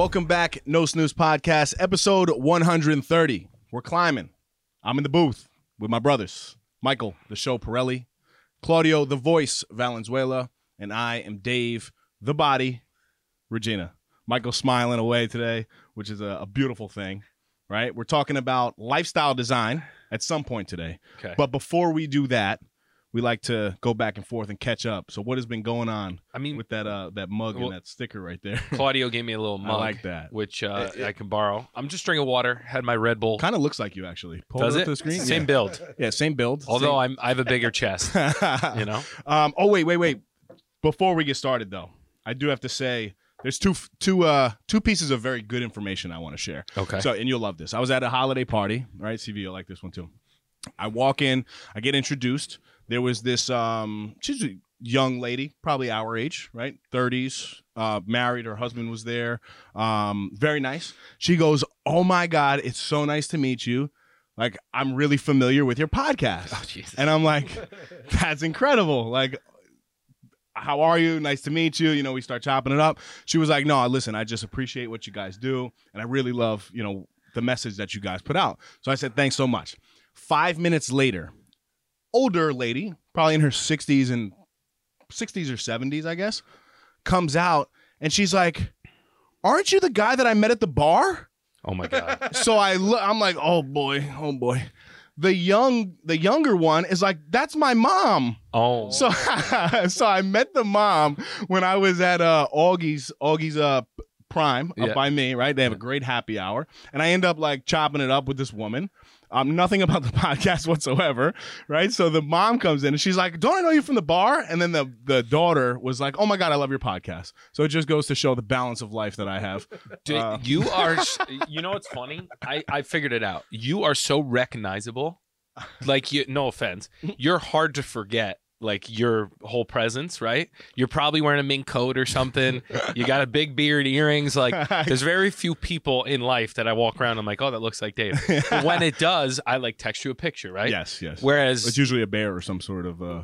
Welcome back, No Snooze Podcast, episode 130. We're climbing. I'm in the booth with my brothers, Michael, the show Pirelli, Claudio, the voice Valenzuela, and I am Dave, the body, Regina. Michael's smiling away today, which is a, a beautiful thing, right? We're talking about lifestyle design at some point today. Okay. But before we do that, we like to go back and forth and catch up. So what has been going on I mean, with that uh that mug Well, and that sticker right there? Claudio gave me a little mug. I mug. like that. Which uh, I can borrow. I'm just drinking water. Had my Red Bull. kind of looks like you actually. Pull Does it it? to the screen. Same yeah. build. Yeah, same build. Although I'm, I have a bigger chest. You know. Um. Oh wait, wait, wait. Before we get started, though, I do have to say there's two two uh two pieces of very good information I want to share. Okay. So, and you'll love this. I was at a holiday party, right? CV, you'll like this one too. I walk in, I get introduced. There was this um, she's a young lady, probably our age, right? 30s, uh, married. Her husband was there. Um, very nice. She goes, "Oh my god, it's so nice to meet you. Like, I'm really familiar with your podcast." oh Jesus. And I'm like, that's incredible. Like, how are you? Nice to meet you. You know, we start chopping it up. She was like, no, listen, I just appreciate what you guys do. And I really love, you know, the message that you guys put out. So I said, thanks so much. Five minutes later, older lady, probably in her 60s and 60s or 70s, I guess, comes out and she's like, aren't you the guy that I met at the bar? oh my God. so I look, I'm like, oh boy, oh boy. The young, the younger one is like, that's my mom. Oh. So, so I met the mom when I was at uh Augie's, Augie's uh Prime up Yeah. by me. Right, they have a great happy hour, and I end up like chopping it up with this woman. Um, nothing about the podcast whatsoever, right? So the mom comes in and she's like, "Don't I know you from the bar?" And then the the daughter was like, "Oh my god, I love your podcast." So it just goes to show the balance of life that I have. Dude, uh, you are. You know what's funny? I I figured it out. You are so recognizable. Like you. No offense. You're hard to forget. Like your whole presence, right? You're probably wearing a mink coat or something. You got a big beard, earrings. Like there's very few people in life that I walk around. I'm like, oh, that looks like Dave. But when it does, I like text you a picture, right? Yes, yes. Whereas it's usually a bear or some sort of uh,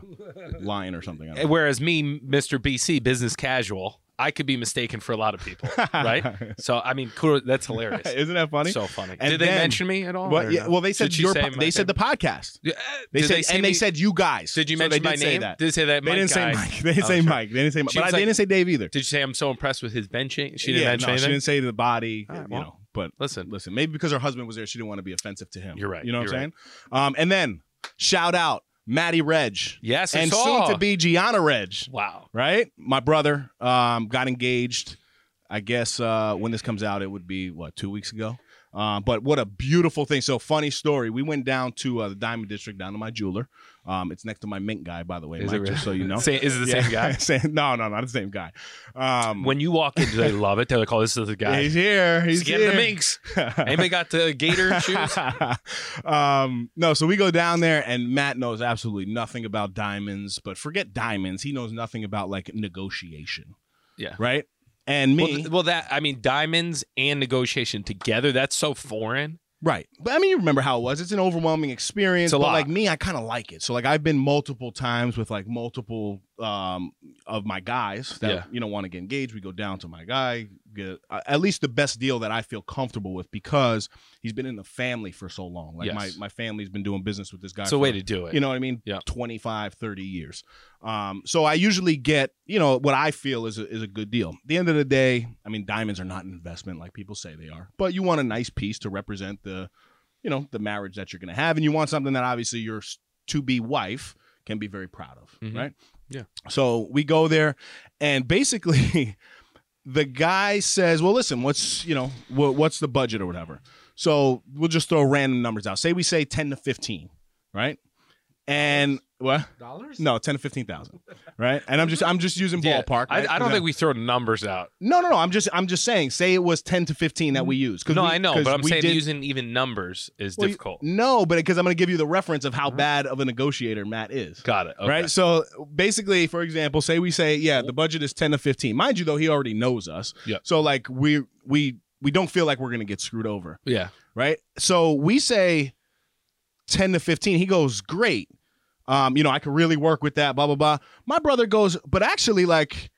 lion or something. I know. Whereas me, Mr. BC, business casual, I could be mistaken for a lot of people, right? so I mean, cool, that's hilarious. Isn't that funny? So funny. And Did they mention me at all? Or Yeah, no? well, they said your. po- they said the podcast. Yeah, They said, say and they said you guys. Did you So mention they my name? that. Did they say that? They Mike didn't say? Mike. They didn't Oh, say sure. Mike. They didn't say Mike. But I, they didn't say Dave either. Did you say I'm so impressed with his benching? She didn't yeah, mention no, she didn't say the body. Right, you well, know, but Listen, listen, maybe because her husband was there, she didn't want to be offensive to him. You're right, You know what I'm saying? Um, and then shout out Maddie Reg yes, I and saw. soon to be Gianna Reg. Wow. Right, my brother um, got engaged. I guess uh, when this comes out, it would be what two weeks ago. Um, but what a beautiful thing! So funny story. We went down to uh, the Diamond District, down to my jeweler. Um, it's next to my mink guy, by the way, Is Mike, it just so you know. Say- is it the same guy? Same- no, no, not the same guy. Um, When you walk in, do they love it? They're like, "Oh, this is the guy." he's here. He's He's getting the minks. Anybody got the gator shoes? um, no, so we go down there, and Matt knows absolutely nothing about diamonds. But forget diamonds; he knows nothing about like negotiation, Yeah. right? And me, Well, th- well, that I mean, diamonds and negotiation together. That's so foreign. Right. But I mean, you remember how it was. It's an overwhelming experience. It's but lot. like me, I kind of like it. So like I've been multiple times with like multiple um of my guys that Yeah. you know want to get engaged. We go down to my guy, get uh, at least the best deal that I feel comfortable with because he's been in the family for so long. Like my Yes. my family's been doing business with this guy. It's a way to do it. you know what I mean? Yeah. 25, 30 years. Um, so I usually get, you know, what I feel is a, is a good deal. At the end of the day, I mean, diamonds are not an investment like people say they are, but you want a nice piece to represent the, you know, the marriage that you're going to have. And you want something that obviously your to be wife can be very proud of, Mhm. right? Yeah. So we go there and basically the guy says, well, listen, what's, you know, wha- what's the budget or whatever? So we'll just throw random numbers out. Say we say 10 to 15, right? And what? Dollars? No, ten to fifteen thousand, right? And I'm just I'm just using Yeah. ballpark. I, right? I don't think we throw numbers out. No, no, no. I'm just I'm just saying. Say it was ten to fifteen that we mm. use. No, we, I know, 'cause but I'm we saying did- using even numbers is well, you- difficult. No, but because I'm going to give you the reference of how mm-hmm. bad of a negotiator Matt is. Got it. Okay. Right. So basically, for example, say we say, yeah, the budget is ten to fifteen. Mind you, though, he already knows us. Yep. So like we we we don't feel like we're going to get screwed over. Yeah. right? So we say 10 to 15. He goes, great. Um, you know, I could really work with that, blah, blah, blah. My brother goes, but actually, like,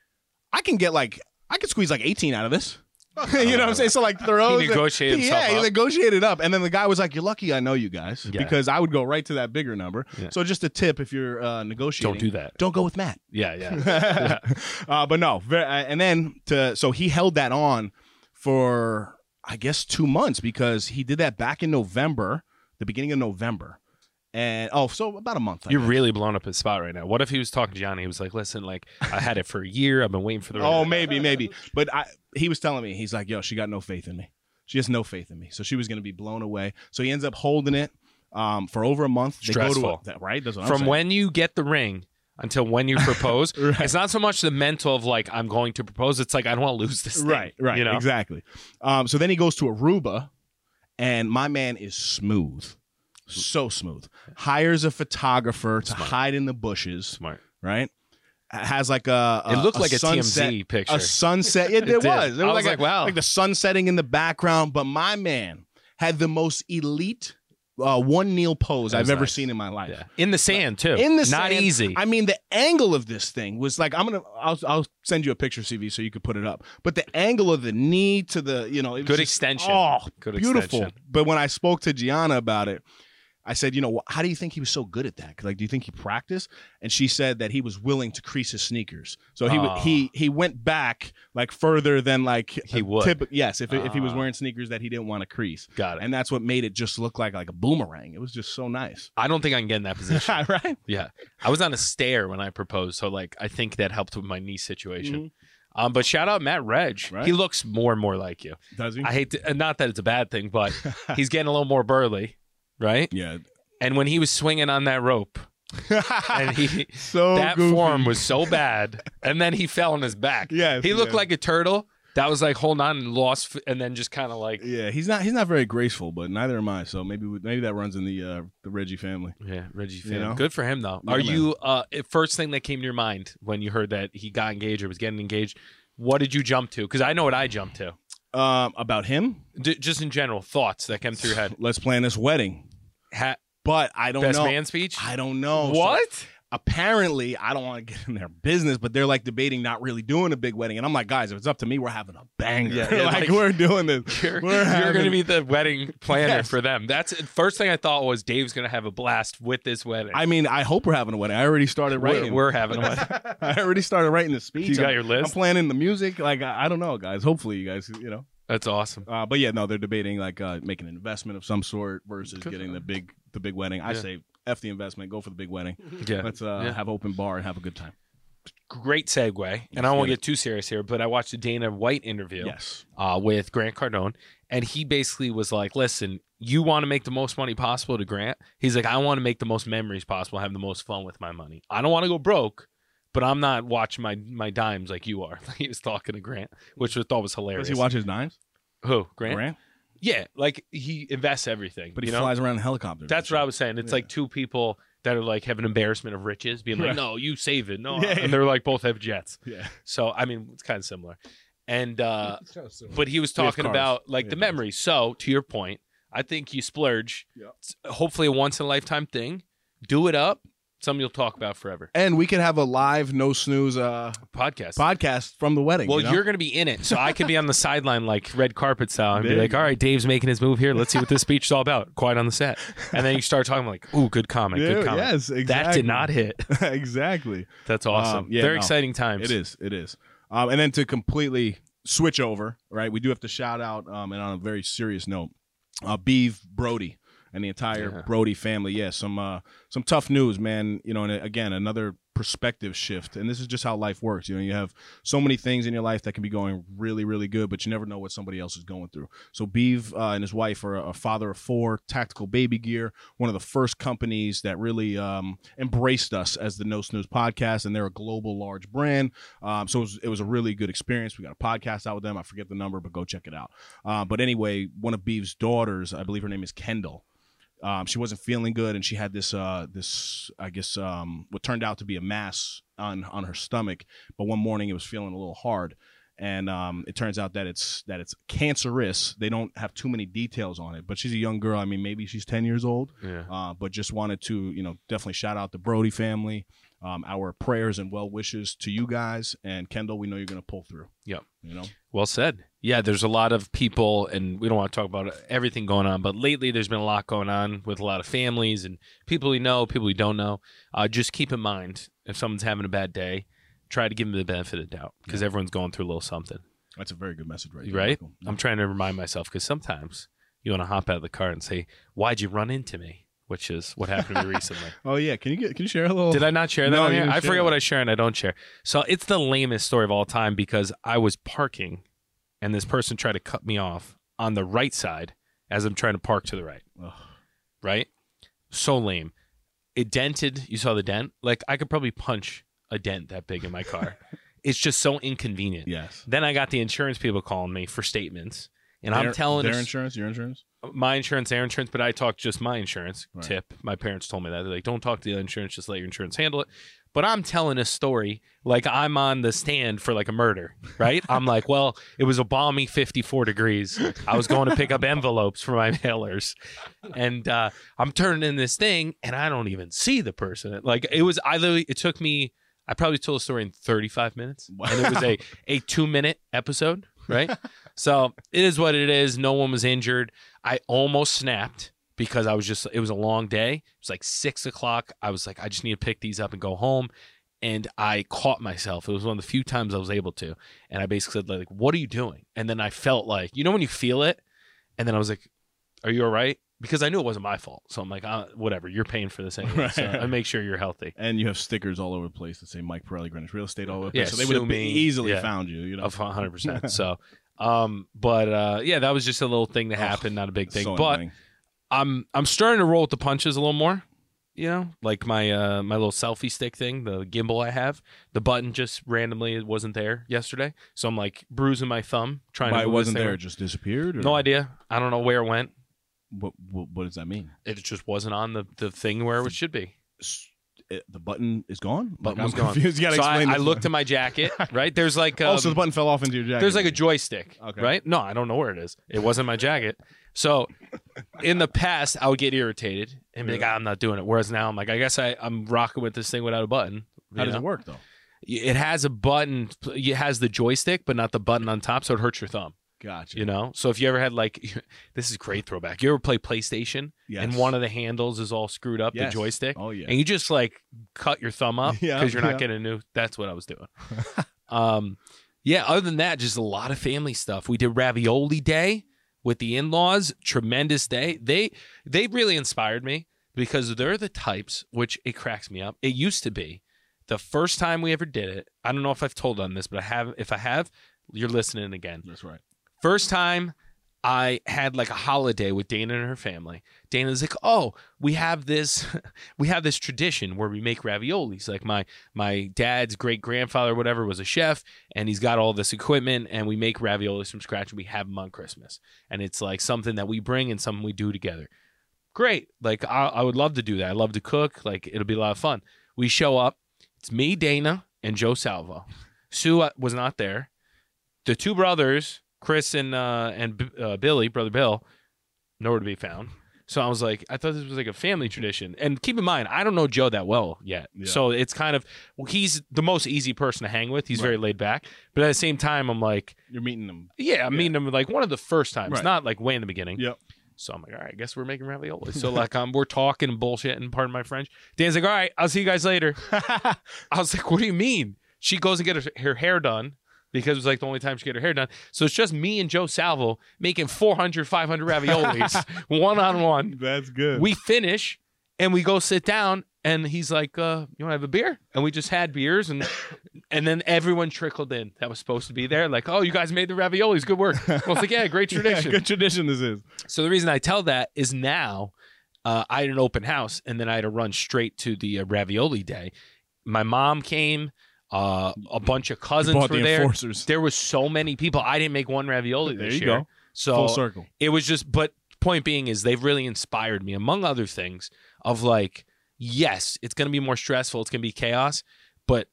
I can get like, I could squeeze like 18 out of this. you know what I'm saying? So like throws. He negotiated himself Yeah, he up. negotiated up. And then the guy was like, You're lucky I know you guys. Yeah. Because I would go right to that bigger number. Yeah. So just a tip if you're uh negotiating. Don't do that. Don't go with Matt. Yeah. Yeah. uh, but no, uh, and then to so he held that on for I guess two months because he did that back in November, the beginning of November, and oh, so about a month. I You're guess. really blowing up his spot right now. What if he was talking to Johnny? He was like, "Listen, like I had it for a year. I've been waiting for the." Oh, maybe, maybe. But I, he was telling me, he's like, yo, she got no faith in me. She has no faith in me. So she was going to be blown away. So he ends up holding it um, for over a month. They go to Stressful. a, right? That's what From when you get the ring until when you propose, Right. it's not so much the mental of like I'm going to propose. It's like I don't want to lose this. Thing, Right, right, You know. exactly. Um, so then he goes to Aruba, and my man is smooth, so smooth. Hires a photographer to Smart. hide in the bushes, Smart. right? Has like a, It looked like a sunset, TMZ picture. a sunset. It, It did. was. It I was was like, like, a- wow. like the sun setting in the background. But my man had the most elite uh, one kneel pose That I've was ever nice. seen in my life. Yeah. In the sand too. In the not sand. easy. I mean, the angle of this thing was like I'm gonna. I'll, I'll send you a picture, CV, so you could put it up. But the angle of the knee to the, you know, it was Good just- extension. Oh, Good beautiful. extension. But when I spoke to Gianna about it, I said, you know, how do you think he was so good at that? Like, do you think he practiced? And she said that he was willing to crease his sneakers. So he w- Oh. he he went back like further than like He would. typ- yes, if if he was Ah. wearing sneakers that he didn't want to crease, Got it. and that's what made it just look like like a boomerang. It was just so nice, I don't think I can get in that position. right? yeah. I was on a stair when I proposed, so like I think that helped with my knee situation. Mhm. Um, but shout out Matt Reg. Right. He looks more and more like you. Does he? I hate to, not that it's a bad thing, but he's getting a little more burly, right? yeah. And when he was swinging on that rope, and he so that goofy. form was so bad, and then he fell on his back. Yeah, he looked yes. like a turtle that was like holding on and lost, and then just kind of like Yeah, he's not he's not very graceful, but neither am I. So maybe maybe that runs in the uh, the Reggie family. yeah, Reggie. You know? Good for him though. Yeah, Are man. you uh first thing that came to your mind when you heard that he got engaged or was getting engaged? What did you jump to? Because I know what I jumped to. Um, about him, D- just in general, thoughts that came through your head. let's plan this wedding. Ha- But I don't best know. man speech. I don't know. So what? apparently, I don't want to get in their business, but they're like debating not really doing a big wedding, and I'm like, guys, if it's up to me, we're having a banger. Yeah, yeah, like, like- we're doing this. You're, We're you're going to be the wedding planner Yes. for them. That's first thing I thought was Dave's going to have a blast with this wedding. I mean, I hope we're having a wedding. I already started We're- writing. we're having a wedding. I already started writing the speech. you got I'm- your I'm planning the music. Like I, I don't know, guys. Hopefully, you guys, you know. That's awesome. Uh, but yeah, no, they're debating like uh, making an investment of some sort versus Good getting the big the big wedding. I Yeah. say f the investment, go for the big wedding. Yeah. Let's uh, Yeah. have open bar and have a good time. Great segue. And I Let's don't want to get too serious here, but I watched the Dana White interview Yes. uh, with Grant Cardone, and he basically was like, "Listen, you want to make the most money possible to Grant. He's like, I want to make the most memories possible, have the most fun with my money. I don't want to go broke." But I'm not watching my my dimes like you are. he was talking to Grant, which I thought was hilarious. Does he watch his nines? Who Grant? Grant? Yeah, like he invests everything. But he you know? flies around in helicopters. That's what I was saying. It's Yeah. like two people that are like have an embarrassment of riches, being like, "No, you save it." No, Yeah, yeah. and they're like both have jets. Yeah. So I mean, it's kind of similar. And uh So similar. but he was talking about like We the have memories. So to your point, I think you splurge. Yep. Hopefully a once in a lifetime thing. Do it up. Something you'll talk about forever. And we could have a live no snooze uh, Podcast. podcast from the wedding. well, you know? you're going to be in it, so I could be on the sideline like red carpet style and There be like, "All right, Dave's making his move here. Let's see what this speech is all about." Quiet on the set, and then you start talking like, "Ooh, good comment, Yeah, good comment." yes, exactly. That did not hit. exactly. That's awesome. Um, yeah, Very no. exciting times. It is. It is. Um, and then to completely switch over, right? We do have to shout out, um, and on a very serious note, uh, Beeve Brody and the entire Yeah. Brody family. Yeah, some uh, some tough news, man. You know, and again, another perspective shift. And this is just how life works. You know, you have so many things in your life that can be going really, really good, but you never know what somebody else is going through. So Beeve uh, and his wife are a father of four, tactical baby gear, one of the first companies that really um, embraced us as the No Snooze podcast, and they're a global large brand. Um, so it was, it was, a really good experience. We got a podcast out with them. I forget the number, but go check it out. Uh, but anyway, one of Beeve's daughters, I believe her name is Kendall um, she wasn't feeling good, and she had this uh, this I guess um, what turned out to be a mass on on her stomach. But one morning it was feeling a little hard, and um, it turns out that it's that it's cancerous. They don't have too many details on it, but she's a young girl. I mean, maybe she's ten years old. Yeah. Uh, but just wanted to you know definitely shout out the Brody family. Um, our prayers and well wishes to you guys and Kendall. We know you're going to pull through. Yep. You know. Well said. Yeah, there's a lot of people, and we don't want to talk about everything going on, but lately there's been a lot going on with a lot of families and people we know, people we don't know. Uh, just keep in mind if someone's having a bad day, try to give them the benefit of the doubt because Yeah. everyone's going through a little something, That's a very good message, right? there, right? Michael. I'm trying to remind myself because sometimes you want to hop out of the car and say, "Why'd you run into me?" Which is what happened to me recently. Oh yeah, can you get can you share a little? Did I not share that No, on you didn't I forget that. what I share and I don't share. So it's the lamest story of all time because I was parking and this person tried to cut me off on the right side as I'm trying to park to the right. Ugh. Right? So lame. It dented. You saw the dent? Like I could probably punch a dent that big in my car. it's just so inconvenient. Yes. Then I got the insurance people calling me for statements. And I'm telling their us- insurance, your insurance. my insurance, their insurance, but I talked just my insurance Right. tip. My parents told me that. They're like, don't talk to the insurance, just let your insurance handle it. But I'm telling a story like I'm on the stand for like a murder, right? I'm like, well, it was a balmy 54 degrees. I was going to pick up envelopes for my mailers. And uh, I'm turning in this thing and I don't even see the person. Like it was, I literally, it took me, I probably told a story in 35 minutes. And it was a, a two minute episode, right? so it is what it is. No one was injured. I almost snapped because I was just it was a long day. It was like six o'clock. I was like, I just need to pick these up and go home. And I caught myself. It was one of the few times I was able to. And I basically said, like, what are you doing? And then I felt like, you know when you feel it? And then I was like, Are you all right? Because I knew it wasn't my fault. So I'm like, uh, whatever, you're paying for this anyway. So I make sure you're healthy. And you have stickers all over the place that say Mike Pirelli Greenwich Real Estate all over the Yeah, so they would have easily Yeah. found you. You know, Of 100 percent So um, but uh yeah, that was just a little thing that happened, not a big thing. So but annoying. I'm I'm starting to roll with the punches a little more. You know, like my uh my little selfie stick thing, the gimbal I have. The button just randomly it wasn't there yesterday, so I'm like bruising my thumb trying Why to. it move wasn't this thing there, it just disappeared. Or No idea. I don't know where it went. What, what, what does that mean? It just wasn't on the the thing where it should be. S- it- the button is gone. Button Like, was I'm gone. confused. You gotta So I, explain I this looked at my jacket. Right there's like um, oh, so the button fell off into your jacket. There's like a joystick, Okay. right? No, I don't know where it is. It wasn't my jacket. So in the past, I would get irritated and be like, Yeah. "Ah, I'm not doing it. Whereas now I'm like, I guess I, I'm rocking with this thing without a button. How you does know? it work though? It has a button. It has the joystick, but not the button on top, so it hurts your thumb. Gotcha. You know. So if you ever had like, this is great throwback. You ever play PlayStation yes. and one of the handles is all screwed up, Yes. the joystick, Oh yeah. and you just like cut your thumb up Yeah, because you're not yeah. getting a new. That's what I was doing. um, yeah. Other than that, just a lot of family stuff. We did ravioli day with the in-laws. Tremendous day. They they really inspired me because they're the types which it cracks me up. It used to be the first time we ever did it. I don't know if I've told on this, but I have. If I have, you're listening again. That's right. First time I had like a holiday with Dana and her family. Dana's like, "Oh, we have this we have this tradition where we make raviolis. Like my my dad's great grandfather whatever was a chef and he's got all this equipment and we make raviolis from scratch and we have them on Christmas. And it's like something that we bring and something we do together. Great. Like I, I would love to do that. I love to cook. Like it'll be a lot of fun. We show up. It's me, Dana, and Joe Salvo. Sue uh, was not there. The two brothers, Chris and uh, and uh, Billy, brother Bill, nowhere to be found. So I was like, I thought this was like a family tradition. And keep in mind, I don't know Joe that well yet. Yeah. So it's kind of well, he's the most easy person to hang with. He's Right. very laid back. But at the same time, I'm like, You're meeting them. yeah, I'm Yeah. meeting him like one of the first times, Right. not like way in the beginning. Yep. So I'm like, all right, I guess we're making ravioli. So like, um, we're talking bullshit and. Pardon my French. Dan's like, all right, I'll see you guys later. I was like, what do you mean? She goes and get her, her hair done because it was like the only time she get her hair done. So it's just me and Joe Salvo making 400, 500 raviolis one on one. That's good. We finish and we go sit down And he's like, uh, "You want to have a beer?" And we just had beers, and and then everyone trickled in that was supposed to be there. Like, "Oh, you guys made the raviolis. Good work." I was like, "Yeah, great Yeah, tradition." good tradition this is. So the reason I tell that is now uh, I had an open house, and then I had to run straight to the uh, ravioli day. My mom came. Uh, a bunch of cousins were the there. enforcers. There was so many people. I didn't make one ravioli There this you year. go. So Full circle. it was just but point being is they've really inspired me among other things of like yes it's going to be more stressful it's going to be chaos but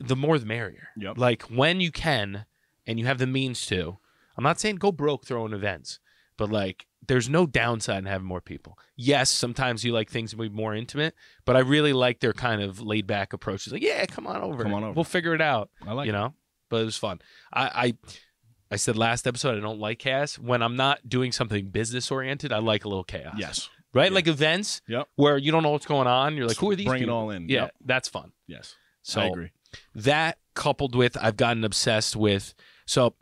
the more the merrier Yep. like when you can and you have the means to i'm not saying go broke throwing events but like there's no downside in having more people yes sometimes you like things to be more intimate but i really like their kind of laid back approach it's like yeah come on over Come on over. we'll figure it out I like you know but it was fun i i i said last episode i don't like chaos when i'm not doing something business oriented i like a little chaos. Yes. right Yeah. like events Yep. where you don't know what's going on you're like who are these Bring people? it all in. yeah Yep. that's fun Yes. so I agree. that coupled with I've gotten obsessed with. So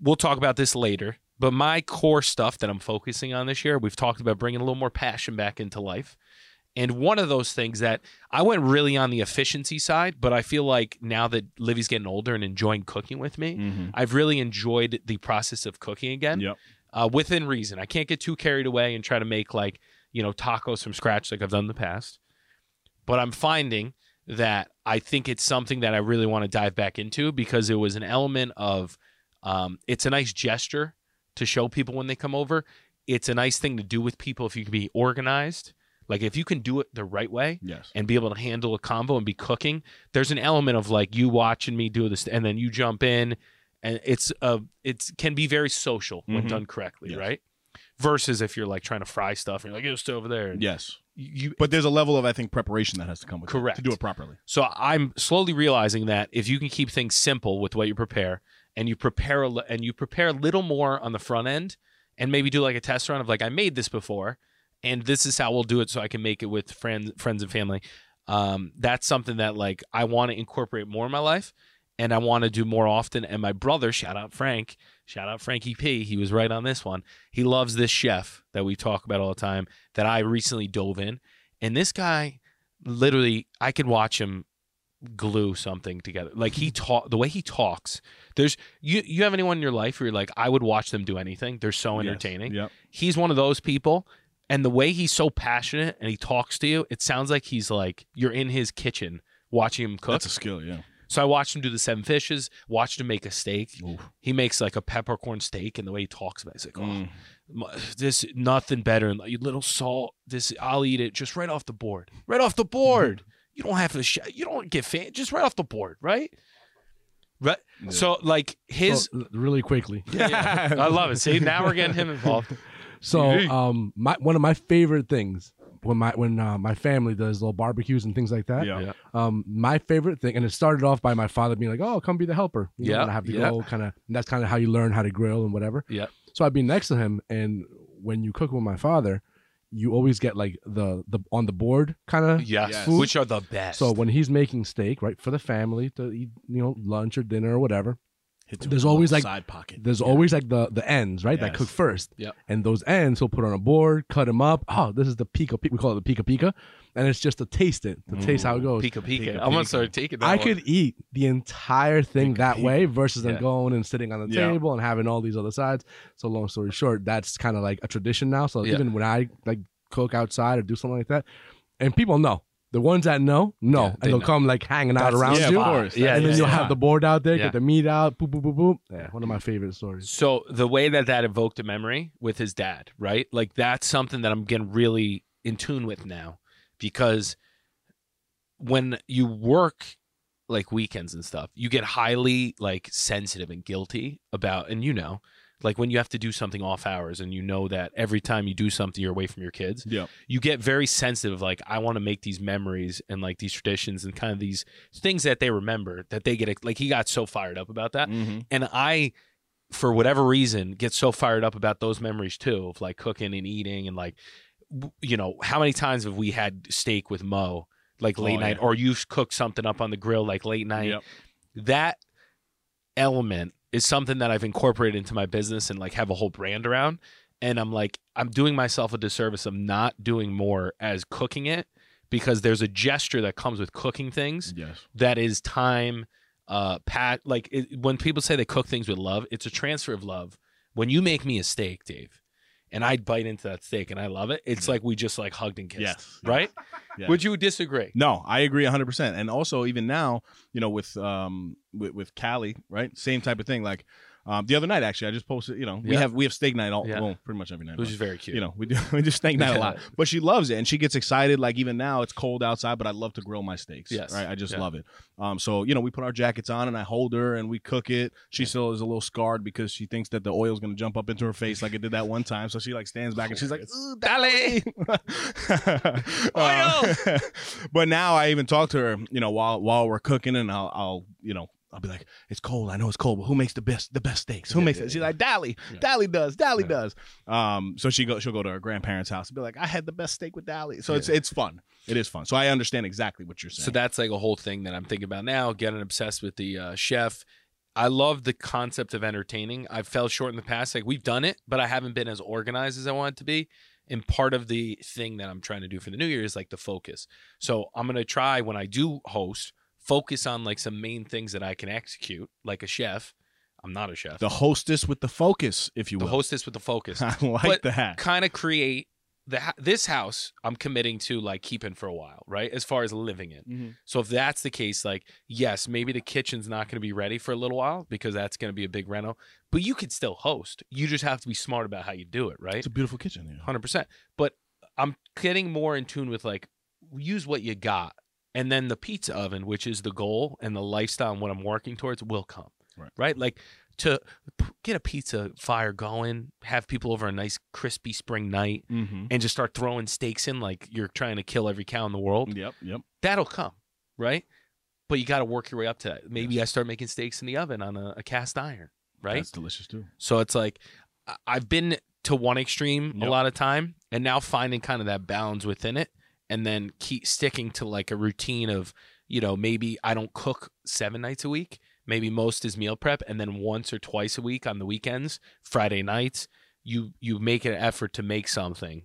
we'll talk about this later. But my core stuff that I'm focusing on this year, we've talked about bringing a little more passion back into life. And one of those things that I went really on the efficiency side, but I feel like now that Livy's getting older and enjoying cooking with me, Mm-hmm. I've really enjoyed the process of cooking again Yep. uh, within reason. I can't get too carried away and try to make like you know tacos from scratch like I've done in the past. But I'm finding that I think it's something that I really want to dive back into because it was an element of um, it's a nice gesture to show people when they come over. It's a nice thing to do with people if you can be organized. Like if you can do it the right way, Yes. and be able to handle a combo and be cooking there's an element of like you watching me do this and then you jump in and it's uh it can be very social when Mhm. done correctly Yes. right versus if you're like trying to fry stuff and you're like it's still over there and Yes. you But there's a level of I think preparation that has to come with it Correct. to do it properly. so i'm slowly realizing that if you can keep things simple with what you prepare and you prepare a, and you prepare a little more on the front end and maybe do like a test run of like i made this before and this is how we'll do it so i can make it with friends friends and family. Um, that's something that like i want to incorporate more in my life and i want to do more often and my brother shout out frank shout out frankie p he was right on this one. He loves this chef that we talk about all the time that i recently dove in and this guy literally i could watch him glue something together. Like he talk the way he talks there's you you have anyone in your life where you're like i would watch them do anything they're so Yes. entertaining Yep. he's one of those people and the way he's so passionate and he talks to you it sounds like he's like you're in his kitchen watching him cook That's a skill. Yeah. so i watched him do the seven fishes watched him make a steak he makes like a peppercorn steak and the way he talks about it, it's like oh Mm. this nothing better than like, little salt this i'll eat it just right off the board right off the board you don't have to sh- you don't get fan just right off the board right right Yeah. so like his So, really quickly. yeah, yeah. i love it see now we're getting him involved So, um, my one of my favorite things when my when uh, my family does little barbecues and things like that. Yeah. Yeah. Um, my favorite thing, and it started off by my father being like, "Oh, come be the helper." You Yeah, and I have to yeah. go, kind of. That's kind of how you learn how to grill and whatever. Yeah. So I'd be next to him, and when you cook with my father, you always get like the the on the board kind of. yes, Yes. which are the best So when he's making steak, right, for the family to eat, you know, lunch or dinner or whatever, Hit to There's always, like- side pocket. there's Yeah. always like the the ends, right, that cook first. Yep. And those ends he'll put on a board, cut them up. Oh, this is the pica pica. We call it the pica pica, and it's just to taste it, to taste how it goes. pika pika, Pika i'm gonna start taking that I one. could eat the entire thing Pika that pika. way versus them Yeah. going and sitting on the Yeah. table and having all these other sides. So long story short, that's kind of like a tradition now. So Yeah. even when I like cook outside or do something like that, and people know the ones that know, know, Yeah, and they they'll know. come like hanging out That's- around yeah, you. of course. Yeah, and then yeah, you'll yeah. have the board out there, Yeah. get the meat out, boop, boop, boop, boop. Yeah, one of my favorite stories. So the way that that evoked a memory with his dad, right? Like that's something that I'm getting really in tune with now because when you work like weekends and stuff, you get highly like sensitive and guilty about and you know, like when you have to do something off hours and you know that every time you do something you're away from your kids, Yeah. you get very sensitive like I want to make these memories and like these traditions and kind of these things that they remember that they get like he got so fired up about that Mm-hmm. and I, for whatever reason, get so fired up about those memories too of like cooking and eating and like, you know, how many times have we had steak with Mo like late Oh, night, yeah. or you've cooked something up on the grill like late night? Yep. That element is something that I've incorporated into my business and like have a whole brand around. And I'm like, I'm doing myself a disservice of not doing more as cooking it because there's a gesture that comes with cooking things Yes. that is time uh pat like it, when people say they cook things with love it's a transfer of love when you make me a steak dave and I'd bite into that steak and i love it it's like we just like hugged and kissed Yes. right Yeah. would you disagree No, I agree 100%. And also even now, you know, with um with, with Callie, right? Same type of thing like um, the other night actually I just posted, you know, we Yeah. have we have steak night all Yeah. well, pretty much every night. which is very cute you know, we do we do steak night a lot. But she loves it and she gets excited like even now it's cold outside, but I love to grill my steaks. Yes. Right? I just Yeah. love it. Um so, you know, we put our jackets on and I hold her and we cook it. She still is a little scarred because she thinks that the oil is going to jump up into her face like it did that one time. So she like stands back and she's like, "Ooh, Dale. Uh, but now I even talk to her, you know, while while we're cooking, and I'll, I'll, you know, I'll be like, "It's cold. I know it's cold, but who makes the best the best steaks? Who Yeah, makes yeah, it?" She's like, "Dally, Yeah. Dally does, Dally Yeah. does." Um, so she go, she'll go to her grandparents' house and be like, "I had the best steak with Dally." So it's it's fun. It is fun. So I understand exactly what you're saying. So that's like a whole thing that I'm thinking about now, getting obsessed with the uh, chef. I love the concept of entertaining. I've fell short in the past. Like we've done it, but I haven't been as organized as I want to be. And part of the thing that I'm trying to do for the new year is like the focus. So I'm gonna try when I do host, focus on like some main things that I can execute, like a chef. I'm not a chef. the hostess with the focus, if you will. the hostess with the focus. I like But that. kind of create the this house. I'm committing to like keeping for a while, right? As far as living in. Mhm. So if that's the case, like yes, maybe the kitchen's not going to be ready for a little while because that's going to be a big reno. But you could still host. You just have to be smart about how you do it, right? It's a beautiful kitchen here. Hundred percent. But I'm getting more in tune with like use what you got, and then the pizza oven, which is the goal and the lifestyle and what I'm working towards, will come. Right. Right. Like to p- get a pizza fire going, have people over a nice crispy spring night, Mm-hmm. and just start throwing steaks in like you're trying to kill every cow in the world Yep. Yep. that'll come, right? But you got to work your way up to that. Maybe I start making steaks in the oven on a, a cast iron, right? That's delicious too. so it's like I've been to one extreme a lot of time, and now finding kind of that balance within it, and then keep sticking to like a routine of you know maybe I don't cook seven nights a week. Maybe most is meal prep, and then once or twice a week on the weekends, Friday nights, you you make an effort to make something,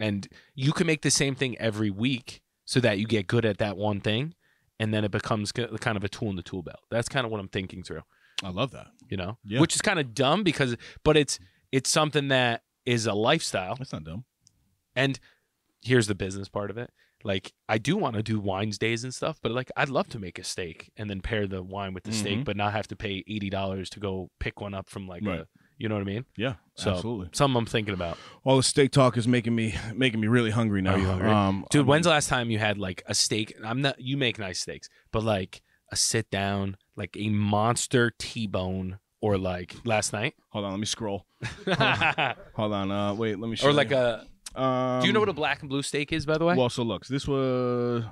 and you can make the same thing every week so that you get good at that one thing, and then it becomes kind of a tool in the tool belt. That's kind of what I'm thinking through I love that. you know Yeah. which is kind of dumb because but it's it's something that is a lifestyle That's not dumb. and here's the business part of it like i do want to do wines days and stuff but like i'd love to make a steak and then pair the wine with the steak Mhm. but not have to pay $80 to go pick one up from like Right. a you know what i mean Yeah. So- absolutely. something i'm thinking about All the steak talk is making me making me really hungry now. Hungry? Um, dude I'm- when's the last time you had like a steak i'm not you make nice steaks but like a sit down like a monster t-bone or like last night Hold on, let me scroll. or Hold on. Uh, wait, let me. Show or like you. a Um, do you know what a black and blue steak is by the way Well, so look, this was.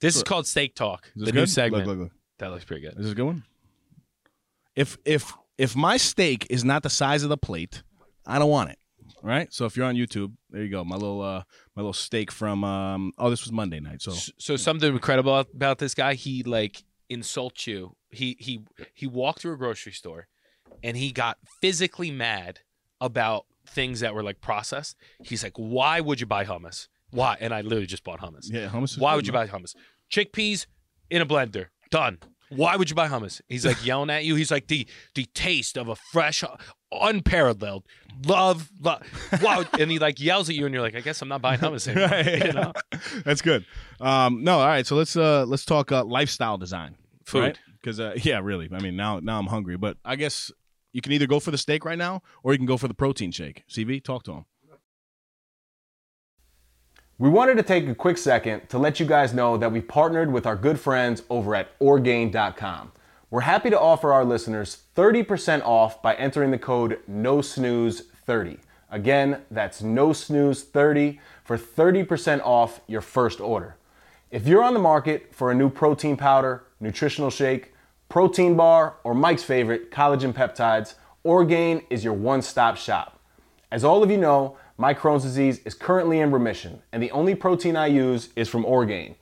This is called Steak Talk, the good? new segment. Look, look, look. That looks pretty good. This is this a good one? If if if my steak is not the size of the plate, I don't want it. Right. So if you're on YouTube, there you go. My little uh my little steak from um. Oh, this was Monday night. So So, so something incredible about, about this guy, he like insults you. He he he walked through a grocery store, and he got physically mad about things that were like processed. He's like, "Why would you buy hummus? Why?" And I literally just bought hummus. yeah, hummus. is Why good, would you buy hummus? Chickpeas in a blender, done. Why would you buy hummus? He's like yelling at you. He's like the the taste of a fresh, unparalleled love, love. Wow, and he like yells at you, and you're like, I guess I'm not buying hummus anymore. right. You know? That's good. Um, no, all right. So let's uh let's talk uh, lifestyle design. Food. Because uh, yeah, really. I mean, now now I'm hungry, but I guess you can either go for the steak right now, or you can go for the protein shake. CV, talk to him. We wanted to take a quick second to let you guys know that we partnered with our good friends over at Orgain.com. We're happy to offer our listeners 30% off by entering the code NOSNOOZE30. Again, that's NOSNOOZE30 for 30% off your first order. If you're on the market for a new protein powder, nutritional shake, protein bar, or Mike's favorite, collagen peptides, Orgain is your one stop shop. As all of you know, my Crohn's disease is currently in remission, and the only protein I use is from Orgain.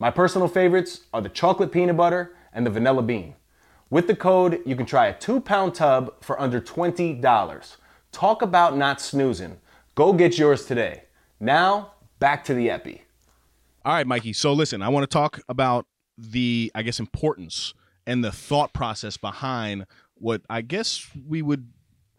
My personal favorites are the chocolate peanut butter and the vanilla bean. With the code, you can try a two pound tub for under $20. Talk about not snoozing. Go get yours today. Now, back to the Epi. All right, Mikey. So listen, I want to talk about the, I guess, importance and the thought process behind what I guess we would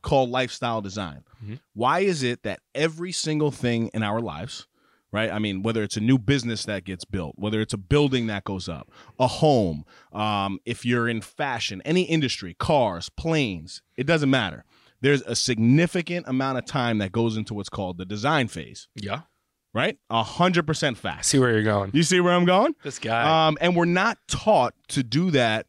call lifestyle design. Mhm. Why is it that every single thing in our lives, right? I mean, whether it's a new business that gets built, whether it's a building that goes up, a home, um, if you're in fashion, any industry, cars, planes, it doesn't matter. There's a significant amount of time that goes into what's called the design phase, Yeah. right? A hundred percent I fact. see where you're going. You see where I'm going? This guy. Um, and we're not taught to do that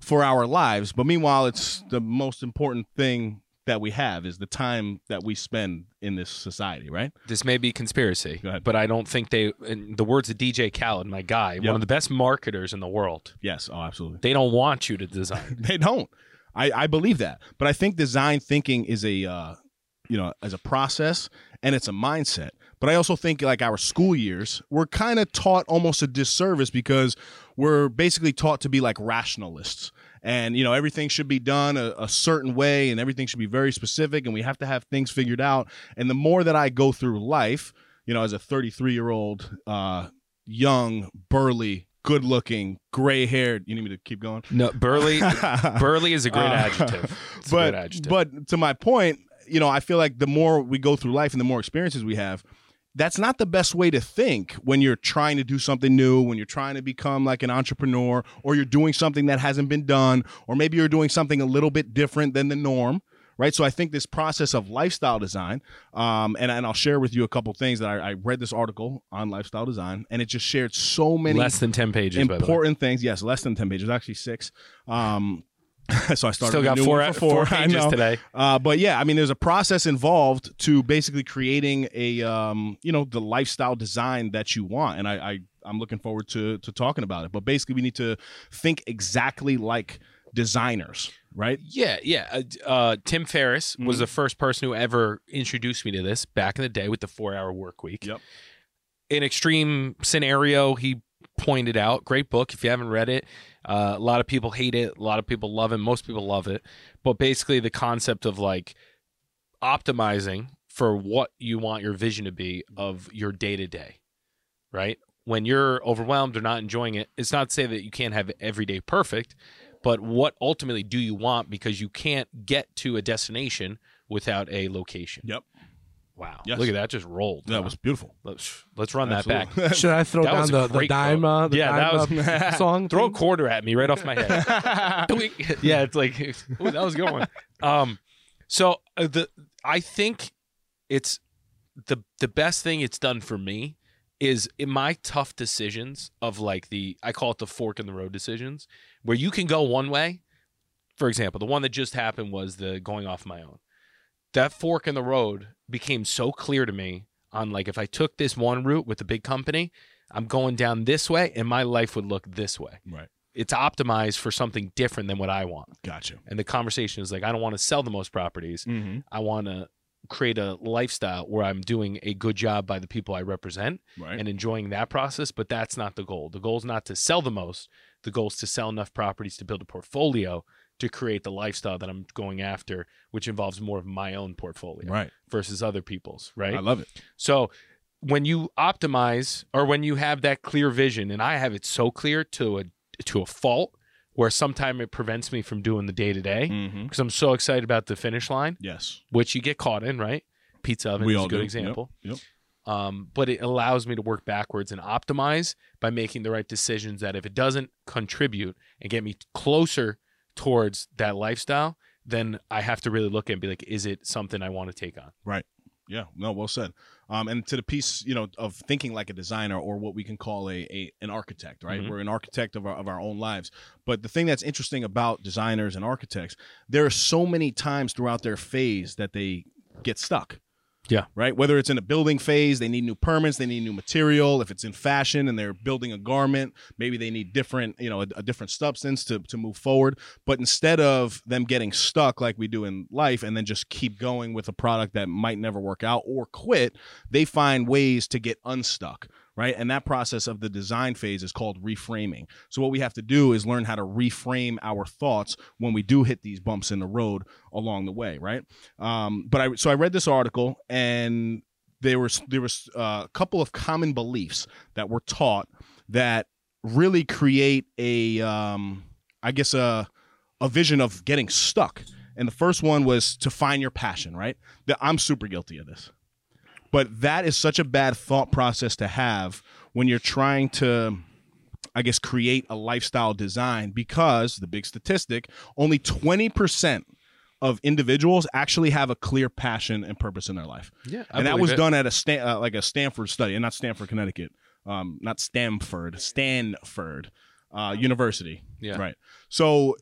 for our lives. But meanwhile, it's the most important thing that we have is the time that we spend in this society, right? this may be conspiracy, but I don't think they. In the words of DJ Khaled, my guy, Yep. one of the best marketers in the world, Yes. Oh, absolutely. they don't want you to design. they don't. I, I believe that. But I think design thinking is a uh, you know, as a process and it's a mindset. But I also think like our school years, we're kind of taught almost a disservice because we're basically taught to be like rationalists. And you know everything should be done a, a certain way, and everything should be very specific, and we have to have things figured out. And the more that I go through life, you know, as a 33 year old, uh, young, burly, good looking, gray haired. You need me to keep going? No, burly. burly is a great Uh, adjective. It's but great adjective. but to my point, you know, I feel like the more we go through life and the more experiences we have, that's not the best way to think when you're trying to do something new, when you're trying to become like an entrepreneur, or you're doing something that hasn't been done, or maybe you're doing something a little bit different than the norm. Right, so I think this process of lifestyle design, um, and and I'll share with you a couple things that I, I read this article on lifestyle design, and it just shared so many less than ten pages. by the way. important things. Yes, less than ten pages, actually six. Um, so I started Still got new four, four, four pages today. Uh, but yeah, I mean, there's a process involved to basically creating a, um, you know, the lifestyle design that you want, and I, I, I'm looking forward to to talking about it. But basically, we need to think exactly like designers, right? Yeah, yeah. Uh, uh, Tim Ferriss was Mhm. the first person who ever introduced me to this back in the day with the four-hour work week. Yep. An extreme scenario he pointed out. Great book. If you haven't read it, uh, a lot of people hate it. A lot of people love it. Most people love it. But basically, the concept of like optimizing for what you want your vision to be of your day to day, right? When you're overwhelmed or not enjoying it, it's not to say that you can't have every day perfect, but what ultimately do you want because you can't get to a destination without a location. Yep. Wow. Yes. Look at that just rolled. That was beautiful. let's, let's run that back. Should I throw That down the, the dime, uh, the Yeah, dime that uh, song? Throw a quarter at me right off my head. Yeah, it's like ooh, that was a good one. Um, so uh, the I think it's the the best thing it's done for me is in my tough decisions of like the I call it the fork in the road decisions where you can go one way. For example, the one that just happened was the going off my own. That fork in the road became so clear to me on like if I took this one route with the big company, I'm going down this way and my life would look this way right. it's optimized for something different than what I want. Gotcha. And the conversation is like, I don't want to sell the most properties. Mm-hmm. I want to create a lifestyle where I'm doing a good job by the people I represent Right. and enjoying that process. But that's not the goal. The goal is not to sell the most. The goal is to sell enough properties to build a portfolio to create the lifestyle that I'm going after, which involves more of my own portfolio right. versus other people's. Right. I love it. So when you optimize or when you have that clear vision, and I have it so clear to a to a fault where sometimes it prevents me from doing the day to day Mm-hmm. because I'm so excited about the finish line, Yes. which you get caught in, right? Pizza oven We is a good do. example. Yep. Um, but it allows me to work backwards and optimize by making the right decisions that if it doesn't contribute and get me closer towards that lifestyle, then I have to really look and be like, is it something I want to take on? Right. Yeah, no, well said. Um, and to the piece, you know, of thinking like a designer or what we can call a, a an architect, right? Mhm. We're an architect of our of our own lives. But the thing that's interesting about designers and architects, there are so many times throughout their phase that they get stuck. Yeah. Right. Whether it's in a building phase, they need new permits, they need new material. If it's in fashion and they're building a garment, maybe they need different, you know, a, a different substance to to move forward. But instead of them getting stuck like we do in life and then just keep going with a product that might never work out or quit, they find ways to get unstuck, right? And that process of the design phase is called reframing. So what we have to do is learn how to reframe our thoughts when we do hit these bumps in the road along the way, right? Um, but I so I read this article and there was there was uh, a couple of common beliefs that were taught that really create a um, I guess a a vision of getting stuck. And the first one was to find your passion, right? That I'm super guilty of this. But that is such a bad thought process to have when you're trying to I guess create a lifestyle design because the big statistic, only 20% of individuals actually have a clear passion and purpose in their life. Yeah, and that was done at a Stan, uh, like a Stanford study, and not Stamford, Connecticut, um, not Stanford, Stanford uh, University. Yeah. right. So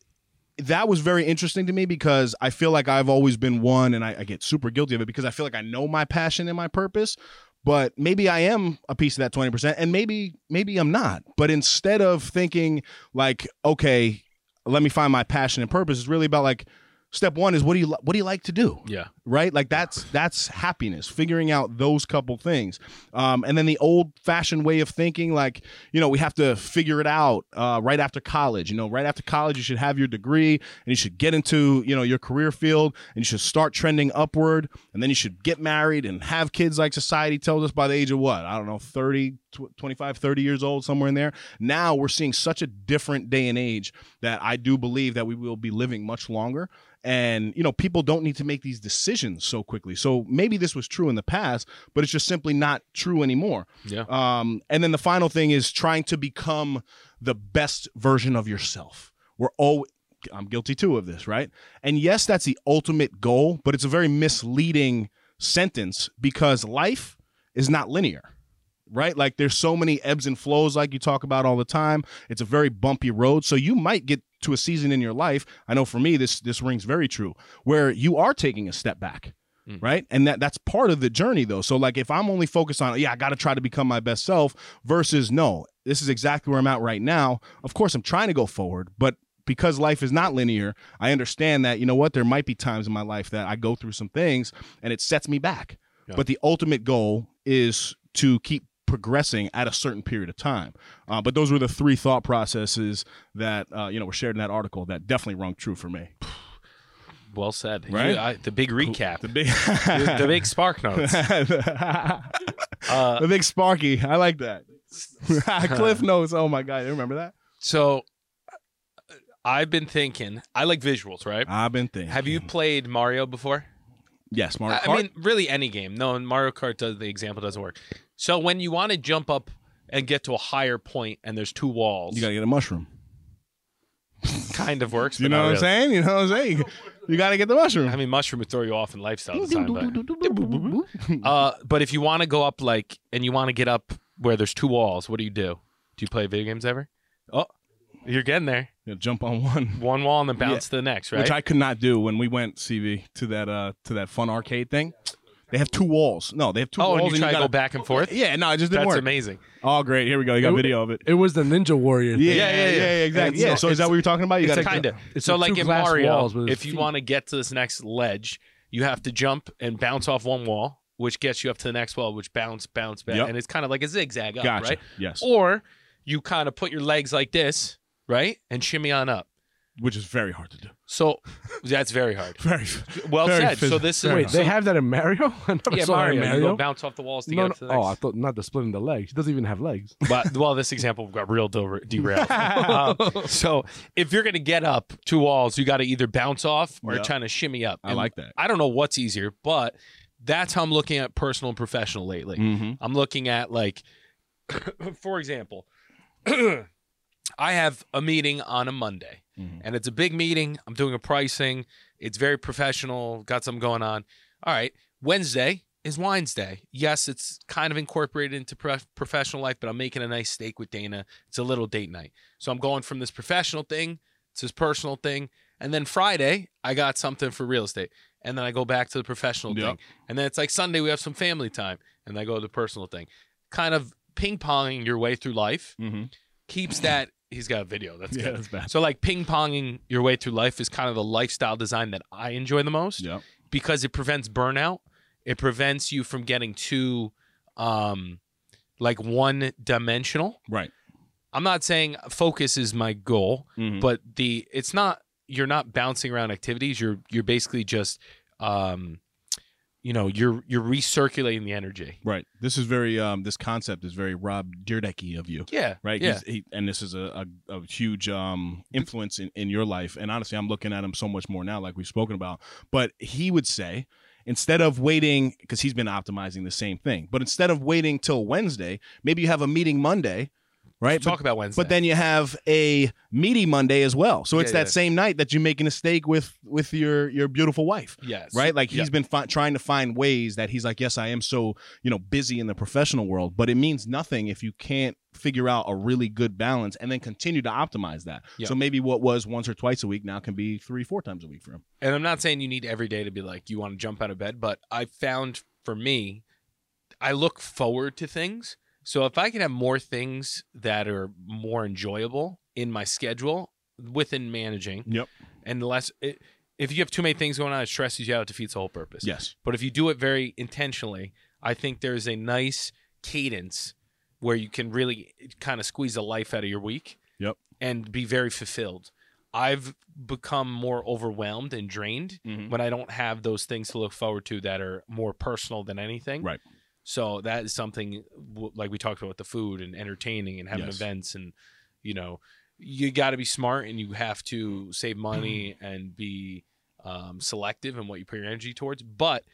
that was very interesting to me because I feel like I've always been one, and I, I get super guilty of it because I feel like I know my passion and my purpose, but maybe I am a piece of that twenty percent, and maybe maybe I'm not. But instead of thinking like, okay, let me find my passion and purpose, it's really about like step one is what do you what do you like to do Yeah. Right? Like that's that's happiness figuring out those couple things. Um, and then the old fashioned way of thinking like you know we have to figure it out uh, right after college. You know right after college you should have your degree and you should get into you know your career field and you should start trending upward and then you should get married and have kids like society tells us by the age of what? I don't know 30 25 30 years old somewhere in there. Now we're seeing such a different day and age that i do believe that we will be living much longer. And you know people don't need to make these decisions so quickly so maybe this was true in the past but it's just simply not true anymore Yeah. um, and then the final thing is trying to become the best version of yourself we're all i'm guilty too of this right and yes that's the ultimate goal but it's a very misleading sentence because life is not linear right? Like there's so many ebbs and flows, like you talk about all the time. It's a very bumpy road. So you might get to a season in your life. I know for me, this this rings very true, where you are taking a step back. Mm. Right. And that that's part of the journey though. So like if I'm only focused on, yeah, I gotta try to become my best self versus no, this is exactly where I'm at right now. Of course I'm trying to go forward, but because life is not linear, I understand that, you know what, there might be times in my life that I go through some things and it sets me back. But the ultimate goal is to keep progressing at a certain period of time. Uh, but those were the three thought processes that uh, you know were shared in that article that definitely rung true for me. Well said. Right? You- I- the big recap. The big, the, the big spark notes. Uh, the big Sparky. I like that. Cliff notes. Oh my god, you remember that? so I've been thinking. I like visuals, right? I've been thinking. Have you played Mario before? Yes, Mario I- Kart. I mean, really any game. No, Mario Kart does the example doesn't work. So when you want to jump up and get to a higher point, and there's two walls, you gotta get a mushroom. kind of works. You but know not what I'm really. saying? You know what I'm saying? You gotta get the mushroom. I mean, mushroom would throw you off in lifestyle design, but uh, but if you want to go up like, and you want to get up where there's two walls, what do you do? Do you play video games ever? Oh, you're getting there. Yeah, jump on one. One wall and then bounce to the next, right? which I could not do when we went CV to that uh to that fun arcade thing. They have two walls. No, they have two oh, walls. Oh, and you try to gotta- go back and forth. Yeah, no, it just didn't That's work. amazing. Oh, great! Here we go. You got It- video of it. It was the Ninja Warrior. Yeah, thing. yeah, yeah, yeah, exactly. Yeah. So is that what you're talking about? You it's got like Kind of. It's So like two in glass Mario, walls with if you feet. want to get to this next ledge, you have to jump and bounce off one wall, which gets you up to the next wall, which bounce, bounce, back, Yep. and it's kind of like a zigzag up, Gotcha. right? Yes. Or you kind of put your legs like this, right, and shimmy on up. Which is very hard to do. So that's very hard. Very Well very said. phys- So this is Wait, they have that in Mario? I yeah, saw Mario. in You Mario. go bounce off the walls to no, get no. up to the Oh. I thought not the splitting the legs. He doesn't even have legs. but well, this example got real der- derailed. Um, so if you're gonna get up two walls, you got to either bounce off or Yeah. trying to shimmy up. I And like that. I don't know what's easier, but that's how I'm looking at personal and professional lately. Mm-hmm. I'm looking at like, for example, I have a meeting on a Monday, Mhm. and it's a big meeting. I'm doing a pricing. It's very professional. Got something going on. All right, Wednesday is Wines Day. Yes, it's kind of incorporated into pro- professional life, but I'm making a nice steak with Dana. It's a little date night, so I'm going from this professional thing to this personal thing, and then Friday I got something for real estate, and then I go back to the professional Yep. thing, and then it's like Sunday we have some family time, and I go to the personal thing. Kind of ping ponging your way through life Mm-hmm. keeps that. He's got a video. That's Yeah, good. that's bad. So like ping ponging your way through life is kind of the lifestyle design that I enjoy the most Yep. because it prevents burnout. It prevents you from getting too um like one dimensional. Right. I'm not saying focus is my goal, Mhm. but the it's not you're not bouncing around activities. You're you're basically just um you know you're you're recirculating the energy. Right. This is very um this concept is very Rob Dyrdek of you. Yeah, Right. Yeah, he, and this is a, a, a huge um influence in, in your life. And honestly, I'm looking at him so much more now, like we've spoken about. But he would say, instead of waiting, because he's been optimizing the same thing, but instead of waiting till Wednesday, maybe you have a meeting Monday, right? talk about Wednesday. But then you have a meaty Monday as well. So it's Yeah, that yeah. same night that you make a steak with with your your beautiful wife. yes, Right, like Yeah. he's been fi- trying to find ways that he's like, yes, I am so you know busy in the professional world, but it means nothing if you can't figure out a really good balance and then continue to optimize that. Yeah. So maybe what was once or twice a week now can be three, four times a week for him. and I'm not saying you need every day to be like you want to jump out of bed, but I found for me, I look forward to things. So if I can have more things that are more enjoyable in my schedule within managing, Yep. and less, it, if you have too many things going on, it stresses you out. It defeats the whole purpose. Yes. But if you do it very intentionally, I think there's a nice cadence where you can really kind of squeeze the life out of your week. Yep. And be very fulfilled. I've become more overwhelmed and drained Mhm. when I don't have those things to look forward to that are more personal than anything. Right. So that is something like we talked about with the food and entertaining and having Yes. events and you know you got to be smart and you have to save money and be um, selective in what you put your energy towards. But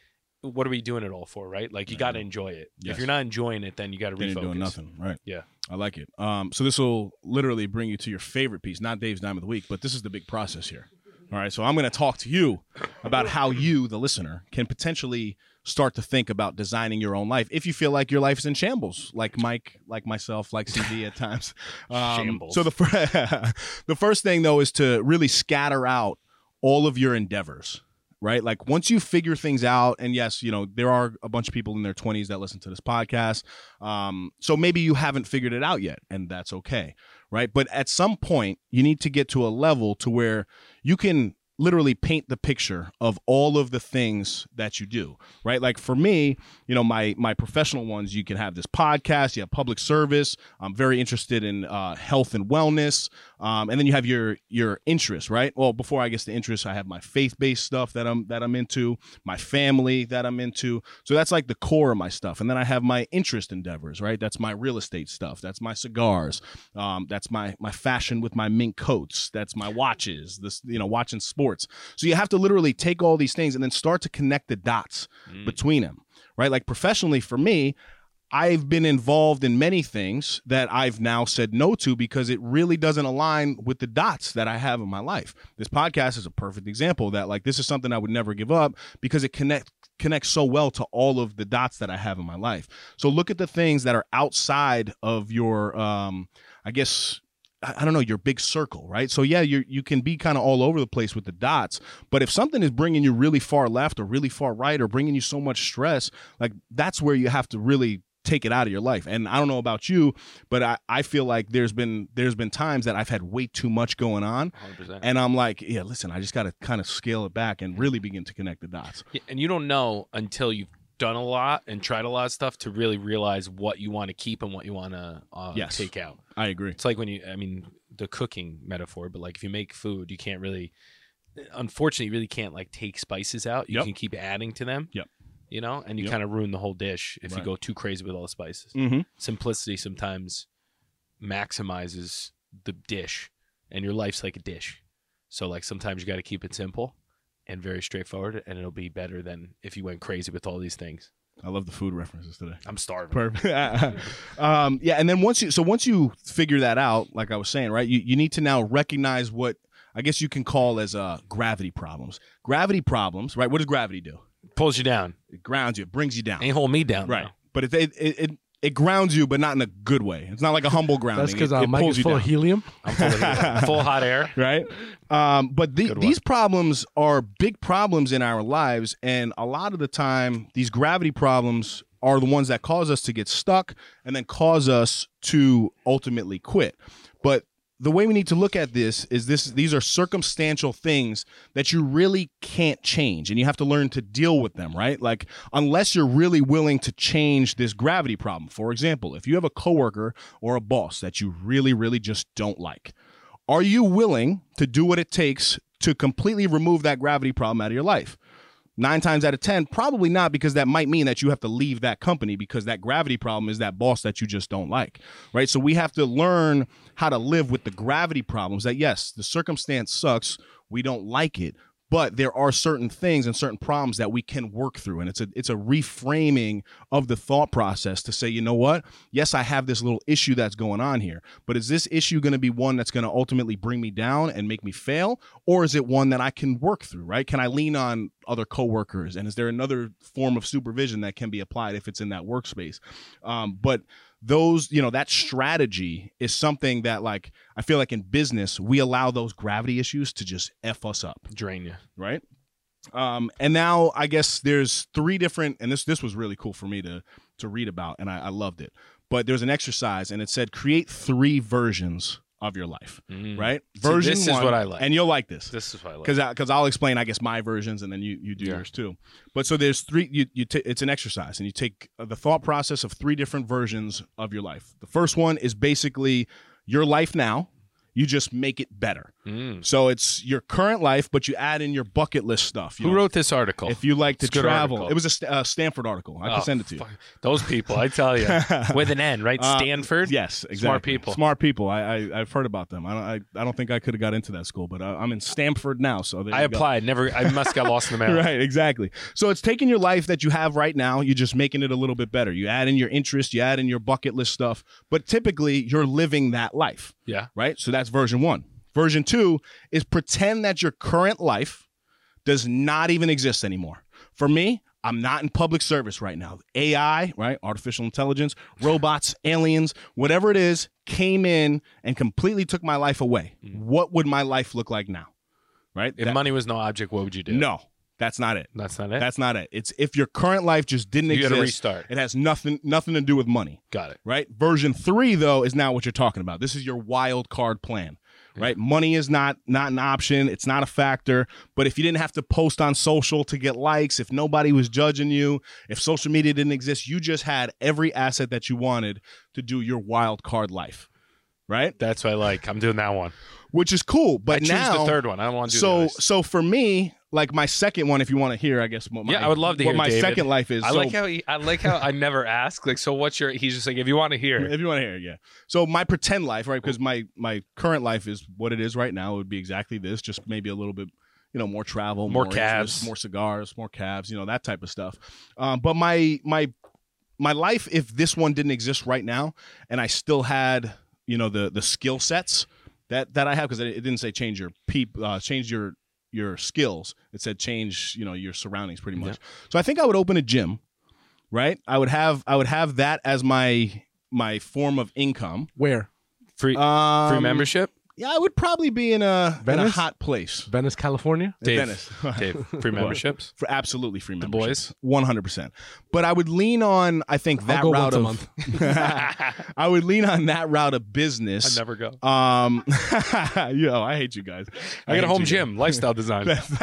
what are we doing it all for, right? Like you got to enjoy it. Yes. If you're not enjoying it, then you got to refocus. you're doing nothing. Right. Yeah. I like it. Um, so this will literally bring you to your favorite piece, not Dave's dime of the week, but this is the big process here. All right. So I'm going to talk to you about how you, the listener, can potentially start to think about designing your own life if you feel like your life is in shambles, like Mike, like myself, like CD at times. Um, Shambles. So the fir- the first thing though is to really scatter out all of your endeavors right? Like once you figure things out, and yes, you know, there are a bunch of people in their 20s that listen to this podcast. Um, so maybe you haven't figured it out yet, and that's okay, right? But at some point, you need to get to a level to where you can literally paint the picture of all of the things that you do right? Like for me you know my my professional ones you can have this podcast you have public service i'm very interested in uh, health and wellness um, and then you have your your interests right? Well before i guess the interests i have my faith-based stuff that i'm that i'm into my family that i'm into. So that's like the core of my stuff. And then i have my interest endeavors right? That's my real estate stuff. That's my cigars. Um, that's my my fashion with my mink coats. That's my watches. This you know watching sports so you have to literally take all these things and then start to connect the dots Mm. between them right like professionally for me I've been involved in many things that I've now said no to because it really doesn't align with the dots that I have in my life. This podcast is a perfect example that like this is something I would never give up because it connect connects so well to all of the dots that I have in my life. So look at the things that are outside of your um I guess I don't know your big circle, right? So yeah, you you can be kind of all over the place with the dots, but if something is bringing you really far left or really far right or bringing you so much stress, like that's where you have to really take it out of your life. And I don't know about you, but I, I feel like there's been there's been times that I've had way too much going on, 100%. and I'm like, yeah, listen, I just got to kind of scale it back and really begin to connect the dots. Yeah, and you don't know until you've done a lot and tried a lot of stuff to really realize what you want to keep and what you want to uh, Yes. take out. I agree. It's like when you, I mean, the cooking metaphor, but like if you make food, you can't really, unfortunately, you really can't like take spices out. You Yep. can keep adding to them. Yep. You know, and you Yep. kind of ruin the whole dish if Right. you go too crazy with all the spices. Mm-hmm. Simplicity sometimes maximizes the dish, and your life's like a dish. So like sometimes you got to keep it simple and very straightforward, and it'll be better than if you went crazy with all these things. I love the food references today. I'm starving. Perfect. um, yeah, and then once you so once you figure that out, like I was saying, right, you, you need to now recognize what I guess you can call as uh, gravity problems. Gravity problems, right? What does gravity do? Pulls you down. It grounds you. It brings you down. Ain't hold me down. Right. though. But it, it it it grounds you, but not in a good way. It's not like a humble grounding. That's because it, uh, it Mike pulls is you full down. of helium. I'm full, of full hot air. right? Um, but the, these problems are big problems in our lives, and a lot of the time, these gravity problems are the ones that cause us to get stuck and then cause us to ultimately quit. But the way we need to look at this is this these are circumstantial things that you really can't change and you have to learn to deal with them right like unless you're really willing to change this gravity problem for example if you have a coworker or a boss that you really really just don't like are you willing to do what it takes to completely remove that gravity problem out of your life? Nine times out of 10, probably not, because that might mean that you have to leave that company because that gravity problem is that boss that you just don't like, right? So we have to learn how to live with the gravity problems that, yes, the circumstance sucks. We don't like it, but there are certain things and certain problems that we can work through and it's a it's a reframing of the thought process to say you know what yes i have this little issue that's going on here but is this issue going to be one that's going to ultimately bring me down and make me fail or is it one that i can work through right? Can i lean on other coworkers? And is there another form of supervision that can be applied if it's in that workspace? Um, but those you know that strategy is something that like i feel like in business we allow those gravity issues to just f us up. Drain you. right? Um and now i guess there's three different and this this was really cool for me to to read about and i, I loved it. But there's an exercise and it said create three versions of your life Mm. right See, version this is one, what I like. and you'll like this This is what I like. because because I'll explain, I guess, my versions, and then you you do Yeah. yours too. But so there's three. You you ta it's an exercise, and you take uh, the thought process of three different versions of your life. The first one is basically your life now. You just make it better. Mm. So it's your current life, but you add in your bucket list stuff. You Who know, wrote this article? If you like to It's a good travel, article. it was a St- uh, Stanford article. I can Oh, send it to you. fuck. Those people, I tell you, with an N, right? Uh, Stanford. Yes, exactly. Smart people. Smart people. I, I I've heard about them. I don't I, I don't think I could have got into that school, but I, I'm in Stamford now. So there I you go. applied. Never. I must got lost in the mail. Right, exactly. So it's taking your life that you have right now, you're just making it a little bit better. You add in your interest, you add in your bucket list stuff, but typically you're living that life, Yeah. right? So that's version one. Version two is pretend that your current life does not even exist anymore. For me, I'm not in public service right now. AI, right? Artificial intelligence, robots, aliens, whatever it is, came in and completely took my life away. Mm. What would my life look like now? Right? If That- money was no object, what would you do? no, that's not it. that's not it. That's not it. It's if your current life just didn't you exist. to restart. It has nothing nothing to do with money, Got it. right? Version three though is not what you're talking about. This is your wild card plan, right? Money is not not an option. It's not a factor. But if you didn't have to post on social to get likes, if nobody was judging you, if social media didn't exist, you just had every asset that you wanted to do your wild card life, right? That's what I like. I'm doing that one. Which is cool. But I choose now, the third one. I don't want to do so so for me, like my second one, if you want to hear, I guess what my, Yeah, I would love to what hear, my David. second life is. I So- like how he, I like how I never ask. Like, so what's your? He's just like, if you want to hear, if you want to hear yeah. So my pretend life, right? Because my my current life is what it is right now. It would be exactly this, just maybe a little bit, you know, more travel, More interest, cabs. more cigars, more cabs, you know, that type of stuff. Um, but my my my life, if this one didn't exist right now, and I still had, you know, the the skill sets that that I have, because it, it didn't say change your peep, uh, change your your skills. It said change, you know, your surroundings pretty much. So I think I would open a gym, right? I would have I would have that as my my form of income. Where? free Um, free membership. Yeah, I would probably be in a in a Venice? hot place. Venice, California. Dave, Venice. Dave, free memberships. For absolutely free The memberships. boys? one hundred percent. But I would lean on I think that I'll go route once a of month. I would lean on that route of business. I business. never go. Um, yo, I hate you guys. I got a home you gym, lifestyle design. I'm just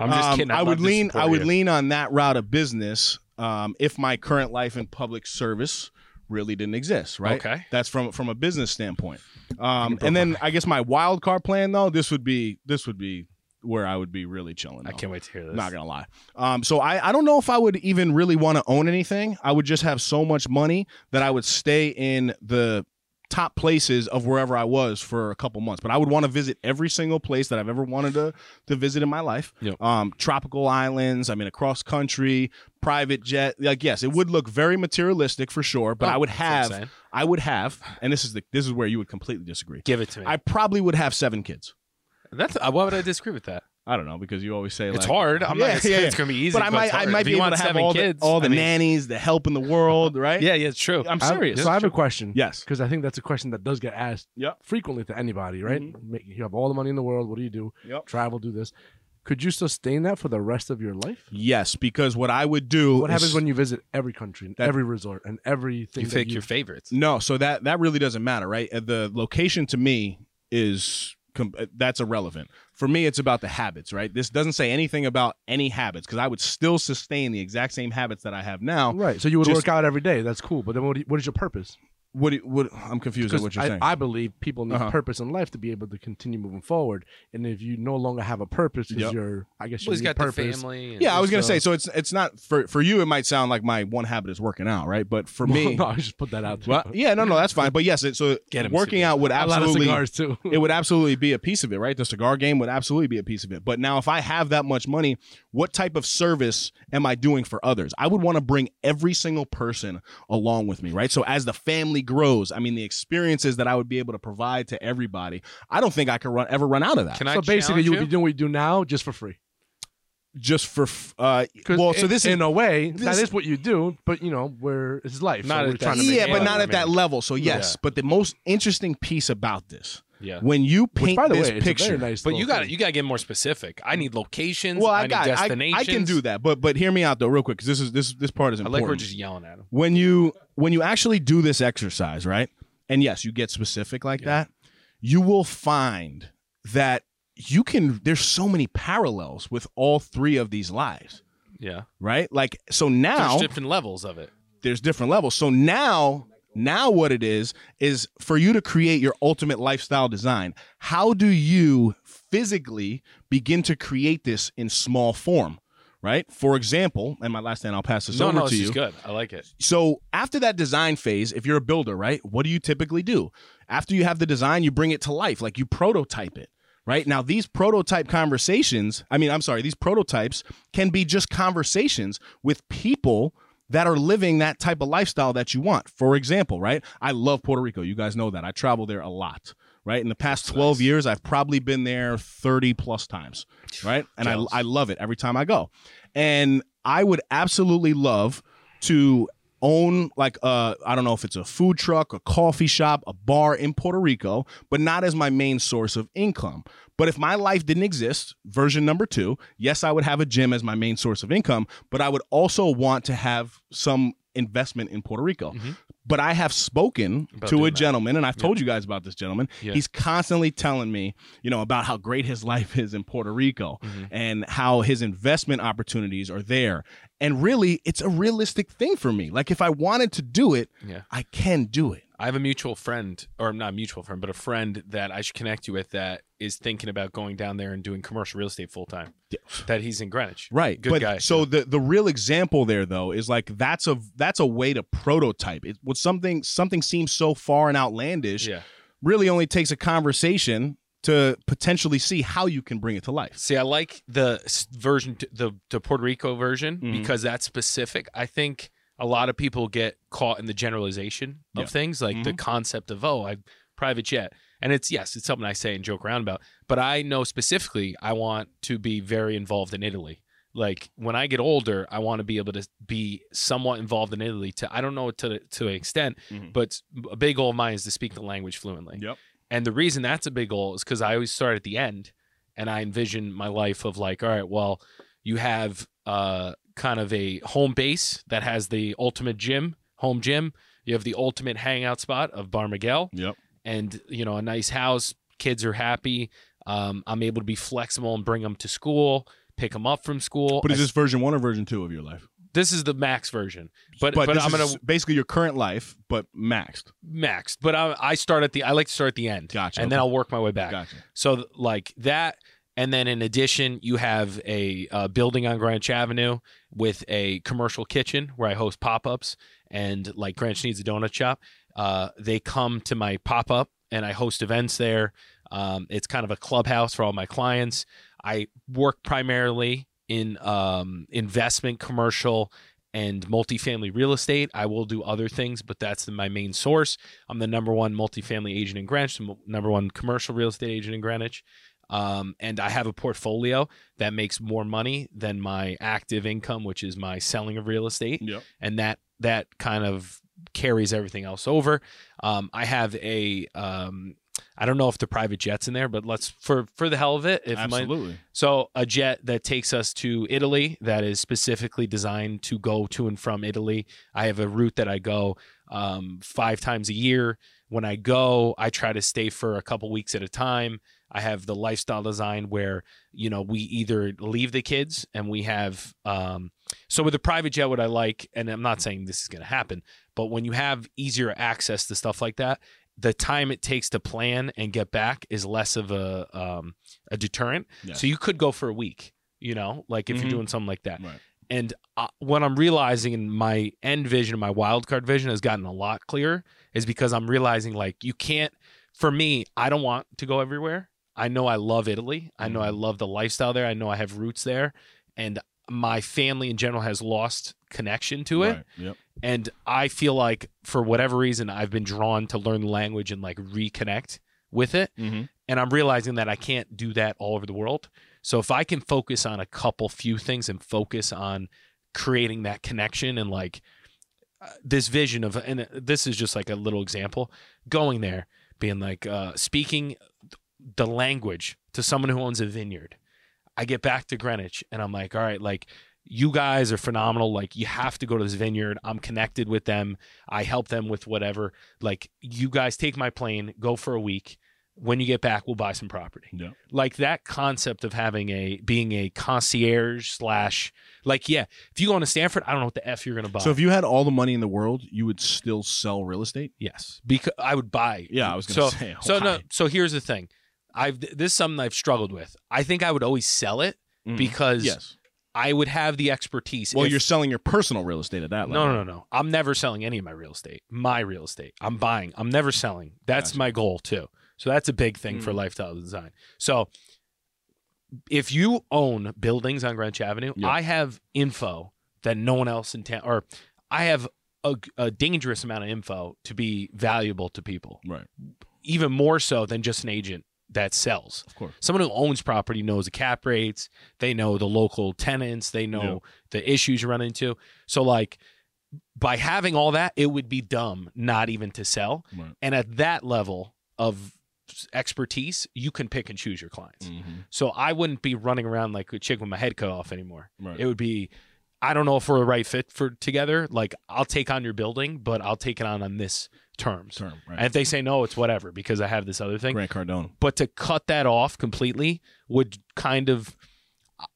Um, kidding. I I would lean. support I would you. lean on that route of business. Um, if my current life in public service really didn't exist, right? Okay. That's from from a business standpoint. Um, and then I guess my wild card plan though, this would be this would be where I would be really chilling. I can't wait to hear this. Not gonna lie. Um, so I, I don't know if I would even really want to own anything. I would just have so much money that I would stay in the top places of wherever I was for a couple months. But I would want to visit every single place that I've ever wanted to to visit in my life. Yep. Um, tropical islands. I mean, across country, private jet. Like, yes, it would look very materialistic for sure. But Oh, I would that's what I'm have. I would have, and this is the this is where you would completely disagree. Give it to me. I probably would have seven kids. That's uh, why would I disagree with that? I don't know because you always say It's hard. I'm Yeah, not gonna yeah, yeah. it's gonna be easy. but I might I might be you able to have seven all kids, the all the I mean- nannies, the help in the world, right? Yeah, yeah, it's true. I'm I serious. so I have a question. Yes. Because I think that's a question that does get asked Yep. frequently to anybody, right? Mhm. Make, you have all the money in the world. What do you do? Yep. Travel, do this. Could you sustain that for the rest of your life? Yes, because what I would do. What is- happens when you visit every country, and That- every resort, and everything? You pick you, your favorites. No, so that that really doesn't matter, right? Uh, The location to me is uh, that's irrelevant. For me, it's about the habits, right? This doesn't say anything about any habits because I would still sustain the exact same habits that I have now. Right. So you would Just- work out every day. That's cool. But then what, do you- what is your purpose? What? do you- What? I'm confused at what you're I, saying. I believe people need Uh-huh. purpose in life to be able to continue moving forward. And if you no longer have a purpose, because Yep. you're, I guess you Well, he's need got purpose. the family. and- yeah, I was gonna so- say. So it's it's not for for you. It might sound like my one habit is working out, right? But for me, no, I just put that out. there. well, yeah, no, no, that's fine. But yes, it, so Get him working cigar. out would a lot of absolutely cigars too. it would absolutely be a piece of it, right? The cigar game would absolutely be a piece of it. But now, if I have that much money, what type of service am I doing for others? I would want to bring every single person along with me, right? So as the family grows, I mean, the experiences that I would be able to provide to everybody, I don't think I could run ever run out of that. Can I so basically, you would be doing what you do now just for free. Just for f- uh, 'Cause well, so in- this is in a way that this- is what you do, but you know, where it's life. Not so we're at trying that to make yeah, but not at that level. So yes, Yeah. but the most interesting piece about this, Yeah. when you Which, paint by the this way, picture, nice. But you got to you got to get more specific. I mm. need locations. well, I, I need got, I, destinations. I can do that, but but hear me out though, real quick, because this is this this part is important. I like we're just yelling at him. when you when you actually do this exercise, right? And yes, you get specific like that, you will find that you can there's so many parallels with all three of these lives, Yeah. right? Like so now There's different levels of it. there's different levels. So now now what it is is for you to create your ultimate lifestyle design. How do you physically begin to create this in small form? Right. For example, and my last thing, I'll pass this no, over no, to this you is good. I like it. so after that design phase, if you're a builder, right, what do you typically do? After you have the design, you bring it to life, like you prototype it. Right now, these prototype conversations, I mean, I'm sorry, these prototypes can be just conversations with people that are living that type of lifestyle that you want. For example, right? I love Puerto Rico. You guys know that. I travel there a lot, right? In the past 12 years, I've probably been there 30 plus times, right? And I, I love it every time I go. And I would absolutely love to own like uh I don't know if it's a food truck, a coffee shop, a bar in Puerto Rico, but not as my main source of income. But if my life didn't exist, version number 2, yes, I would have a gym as my main source of income, but I would also want to have some investment in Puerto Rico. But I have spoken About to a that. gentleman, and I've told you guys about this gentleman. Yeah. He's constantly telling me, you know, about how great his life is in Puerto Rico Mm-hmm. and how his investment opportunities are there. And really, it's a realistic thing for me. Like, if I wanted to do it, Yeah. I can do it. I have a mutual friend, or not a mutual friend, but a friend that I should connect you with that is thinking about going down there and doing commercial real estate full time. That he's in Greenwich. Right. Good but guy. so the the real example there though is like that's a that's a way to prototype. It what something something seems so far and outlandish Yeah. really only takes a conversation to potentially see how you can bring it to life. See, I like the version, t- the the Puerto Rico version Mhm. because that's specific. I think a lot of people get caught in the generalization of Yeah. things, like the concept of oh, I private jet, and it's yes, it's something I say and joke around about. But I know specifically, I want to be very involved in Italy. Like when I get older, I want to be able to be somewhat involved in Italy. To I don't know to to an extent, Mhm. but a big goal of mine is to speak the language fluently. Yep. And the reason that's a big goal is because I always start at the end and I envision my life of like, all right, well, you have uh, kind of a home base that has the ultimate gym, home gym. You have the ultimate hangout spot of Bar Miguel Yep. and, you know, a nice house. Kids are happy. Um, I'm able to be flexible and bring them to school, pick them up from school. But is I- this version 1 or version 2 of your life? This is the max version, but But, but, I'm gonna basically your current life but maxed. maxed. But I, I start at the I like to start at the end, Gotcha, and then. I'll work my way back. Gotcha. So like that, and then in addition, you have a uh, building on Greenwich Avenue with a commercial kitchen where I host pop ups, and like Greenwich needs a donut shop. Uh, they come to my pop up, and I host events there. Um, it's kind of a clubhouse for all my clients. I work primarily in um, investment, commercial, and multifamily real estate. I will do other things, but that's my main source. I'm the number one multifamily agent in Greenwich, the number one commercial real estate agent in Greenwich. Um, and I have a portfolio that makes more money than my active income, which is my selling of real estate Yep. and that that kind of carries everything else over. Um, I have a um, I don't know if the private jet's in there, but let's for for the hell of it, if my, Absolutely. so a jet that takes us to Italy that is specifically designed to go to and from Italy. I have a route that I go um, five times a year. When I go, I try to stay for a couple weeks at a time. I have the lifestyle design where you know we either leave the kids and we have um, so with a private jet, what I like, and I'm not saying this is going to happen, but when you have easier access to stuff like that, the time it takes to plan and get back is less of a um, a deterrent. Yes. So you could go for a week, you know, like if Mhm. you're doing something like that. Right. And uh, what I'm realizing in my end vision, my wild card vision has gotten a lot clearer, is because I'm realizing like you can't. For me, I don't want to go everywhere. I know I love Italy. I know I love the lifestyle there. I know I have roots there, and my family in general has lost connection to it. Right. Yep. And I feel like for whatever reason, I've been drawn to learn the language and like reconnect with it. Mm-hmm. And I'm realizing that I can't do that all over the world. So if I can focus on a couple few things and focus on creating that connection and like uh, this vision of, and uh, this is just like a little example, going there, being like uh, speaking the language to someone who owns a vineyard. I get back to Greenwich and I'm like, all right, like you guys are phenomenal. Like you have to go to this vineyard. I'm connected with them. I help them with whatever. Like you guys take my plane, go for a week. When you get back, we'll buy some property. Yeah. Like that concept of having a being a concierge slash like yeah, if you go into Stamford, I don't know what the f you're gonna buy. So if you had all the money in the world, you would still sell real estate? yes, because I would buy. Yeah, I was gonna so, say, So no. So here's the thing. I've this is something I've struggled with. I think I would always sell it Mhm. because yes. I would have the expertise. Well, If- you're selling your personal real estate at that level. no, no, no. I'm never selling any of my real estate. My real estate. I'm buying. I'm never selling. That's Gotcha. my goal too. So that's a big thing for Mm. lifestyle design. So if you own buildings on Greenwich Avenue, Yeah. I have info that no one else in town, or I have a, a dangerous amount of info to be valuable to people, Right. even more so than just an agent that sells. Of course. Someone who owns property knows the cap rates. They know the local tenants. They know the issues you run into. So, like, by having all that, it would be dumb not even to sell. Right. And at that level of expertise, you can pick and choose your clients. Mm-hmm. So I wouldn't be running around like a chick with my head cut off anymore. Right. It would be, I don't know if we're a right fit for together. Like, I'll take on your building, but I'll take it on on this terms. Term. Right. And if they say no, it's whatever because I have this other thing Grant Cardone. but to cut that off completely would kind of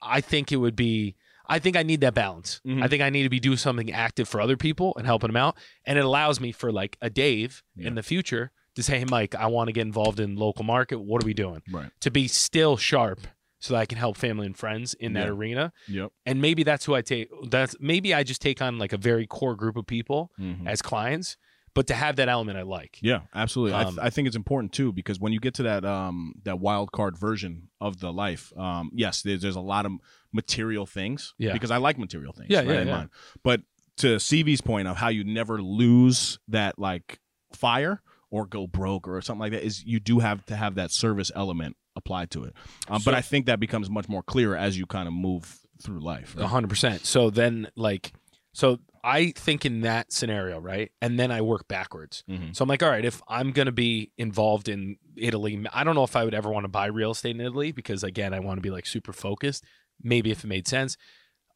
i think it would be i think i need that balance Mhm. i think i need to be doing something active for other people and helping them out and it allows me for like a dave Yeah. in the future to say hey mike i want to get involved in local market what are we doing Right. to be still sharp so that i can help family and friends in that arena Yep. and maybe that's who i take that's maybe i just take on like a very core group of people Mhm. as clients but to have that element i like Yeah, absolutely. I, th- Um, I think it's important too because when you get to that um that wild card version of the life, um yes, there's, there's a lot of material things. Yeah. Because I like material things. Yeah, right, yeah, yeah. mind. But to CV's point of how you never lose that like fire or go broke or something like that is you do have to have that service element applied to it. Um, So- but I think that becomes much more clear as you kind of move through life. A right? hundred percent. So then, like, so I think in that scenario, right, and then I work backwards. Mhm. So I'm like, all right, if I'm gonna be involved in Italy, I don't know if I would ever want to buy real estate in Italy because again, I want to be like super focused. Maybe if it made sense.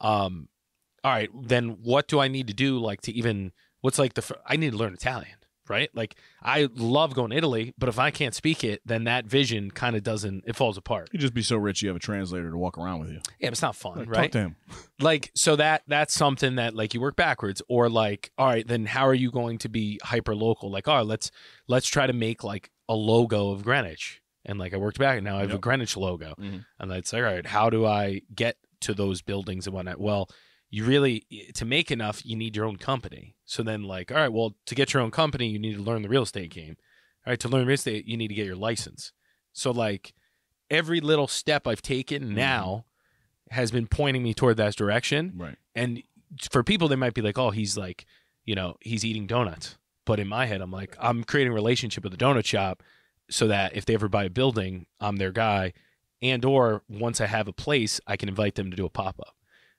Um, all right, then what do I need to do, like, to even what's like the I need to learn Italian, right? Like, I love going to Italy, but if I can't speak it, then that vision kind of doesn't. It falls apart. You just be so rich you have a translator to walk around with you. Yeah, but it's not fun, Like, right? Talk to him. like so that that's something that like you work backwards or like all right then how are you going to be hyper local like oh let's let's try to make like a logo of greenwich and like i worked back and now i have a greenwich logo Mhm. and it's like all right how do i get to those buildings and whatnot well you really to make enough you need your own company. So then like all right well to get your own company you need to learn the real estate game. All right to learn real estate you need to get your license. So like every little step i've taken mm-hmm. now has been pointing me toward that direction. Right. and for people they might be like oh he's like you know he's eating donuts. But in my head i'm like i'm creating a relationship with the donut shop so that if they ever buy a building i'm their guy. And or once i have a place i can invite them to do a pop-up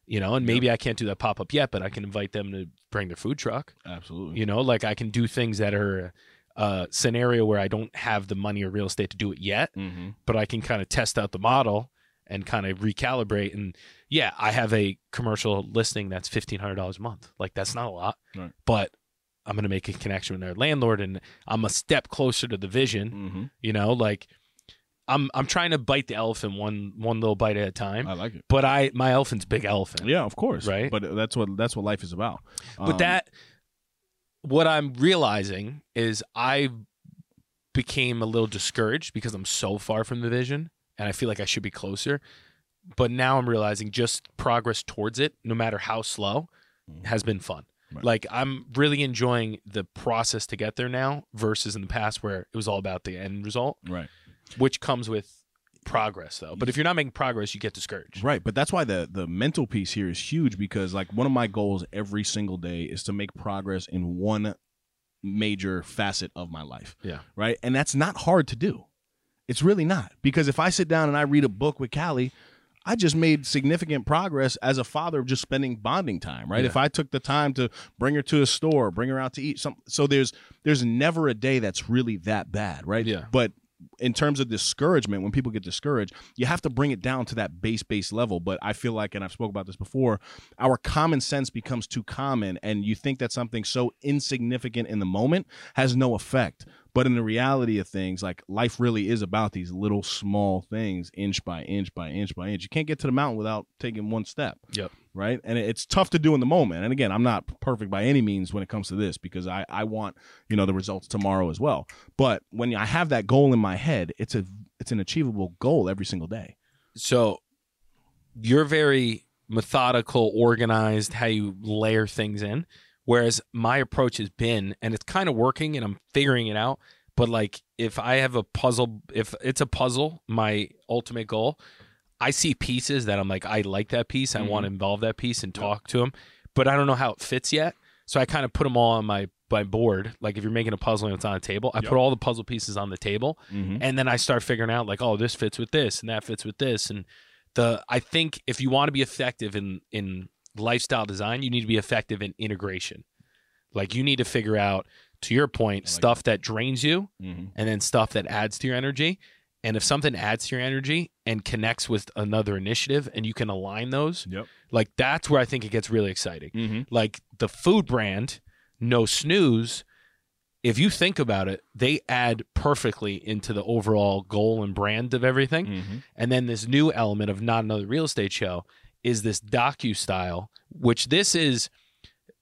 you know and maybe i can't do that pop-up yet but i can invite them to bring their food truck Absolutely. you know like i can do things that are a scenario where i don't have the money or real estate to do it yet Mm-hmm. but I can kind of test out the model and kind of recalibrate. And yeah, I have a commercial listing that's fifteen hundred dollars a month. Like that's not a lot, Right. but I'm gonna make a connection with their landlord, and I'm a step closer to the vision. Mm-hmm. You know, like I'm I'm trying to bite the elephant one one little bite at a time. I like it. But I my elephant's big elephant. Yeah, of course. Right. But that's what that's what life is about. But Um, that what I'm realizing is I became a little discouraged because I'm so far from the vision and I feel like I should be closer. But now I'm realizing just progress towards it, no matter how slow, has been fun. Right. Like I'm really enjoying the process to get there now versus in the past where it was all about the end result, right. Which comes with progress though. But if you're not making progress, you get discouraged. Right, but that's why the the mental piece here is huge because like one of my goals every single day is to make progress in one major facet of my life. Yeah. Right? And that's not hard to do. It's really not because if I sit down and I read a book with Callie, I just made significant progress as a father of just spending bonding time, right? Yeah. If I took the time to bring her to a store, bring her out to eat some so there's there's never a day that's really that bad, right? Yeah. But in terms of discouragement, when people get discouraged, you have to bring it down to that base base level. But I feel like, and I've spoke about this before, our common sense becomes too common, and you think that something so insignificant in the moment has no effect. But in the reality of things, like life really is about these little small things, inch by inch by inch by inch. You can't get to the mountain without taking one step Yep. right? And it's tough to do in the moment. And again, I'm not perfect by any means when it comes to this because I, I want, you know, the results tomorrow as well. But when I have that goal in my head, it's a it's an achievable goal every single day. So you're very methodical, organized, how you layer things in. Whereas my approach has been, and it's kind of working and I'm figuring it out. But like if I have a puzzle, if it's a puzzle, my ultimate goal, I see pieces that I'm like, I like that piece. I want to involve that piece and talk to them, but I don't know how it fits yet. So I kind of put them all on my my board. Like if you're making a puzzle and it's on a table, I Yep. put all the puzzle pieces on the table, Mm-hmm. and then I start figuring out like, oh, this fits with this, and that fits with this, and the I think if you want to be effective in in lifestyle design, you need to be effective in integration. Like you need to figure out, to your point, like stuff that drains you, Mm-hmm. and then stuff that adds to your energy. And if something adds to your energy and connects with another initiative, and you can align those, Yep. like that's where I think it gets really exciting Mm-hmm. like the food brand no snooze if you think about it they add perfectly into the overall goal and brand of everything Mm-hmm. and then this new element of not another real estate show is this docu style which this is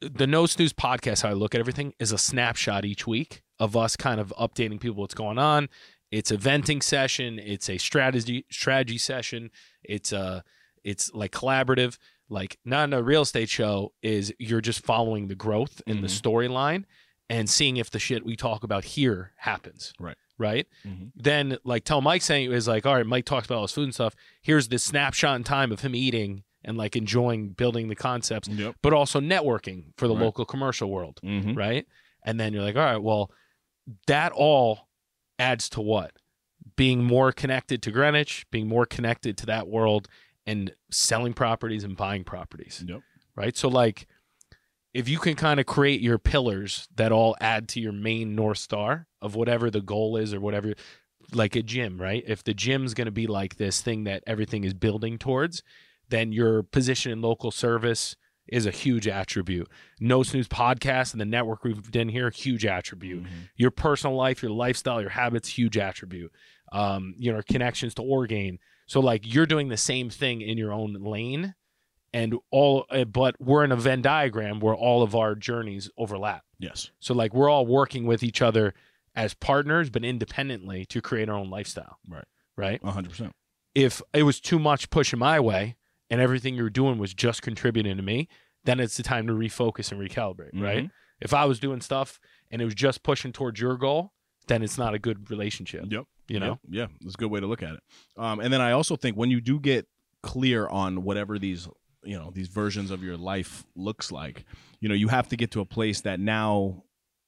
the no snooze podcast how i look at everything is a snapshot each week of us kind of updating people what's going on. It's a venting session. It's a strategy strategy session. It's a it's like collaborative. Like not a real estate show is you're just following the growth in the Mhm. storyline and seeing if the shit we talk about here happens. Right. right? Mhm. then like tell mike saying is like all right mike talks about all his food and stuff. Here's this snapshot in time of him eating and like enjoying building the concepts Yep. but also networking for the Right. local commercial world Mm-hmm. right and then you're like all right well that all adds to what being more connected to greenwich being more connected to that world and selling properties and buying properties Yep. right so like if you can kind of create your pillars that all add to your main north star of whatever the goal is or whatever like a gym right if the gym's going to be like this thing that everything is building towards then your position in local service is a huge attribute no snooze podcast and the network we've done here huge attribute Mm-hmm. your personal life, your lifestyle, your habits, huge attribute. Um, you know, connections to Orgain. So like you're doing the same thing in your own lane, and all, uh, but we're in a Venn diagram where all of our journeys overlap. Yes. So like we're all working with each other as partners, but independently to create our own lifestyle. Right. Right. hundred percent. If it was too much pushing my way and everything you're doing was just contributing to me, then it's the time to refocus and recalibrate. Right. Mhm. If I was doing stuff and it was just pushing towards your goal, then it's not a good relationship. Yep. You know? Yeah, yeah, that's a good way to look at it. Um, and then I also think when you do get clear on whatever these you know these versions of your life looks like, you know, you have to get to a place that now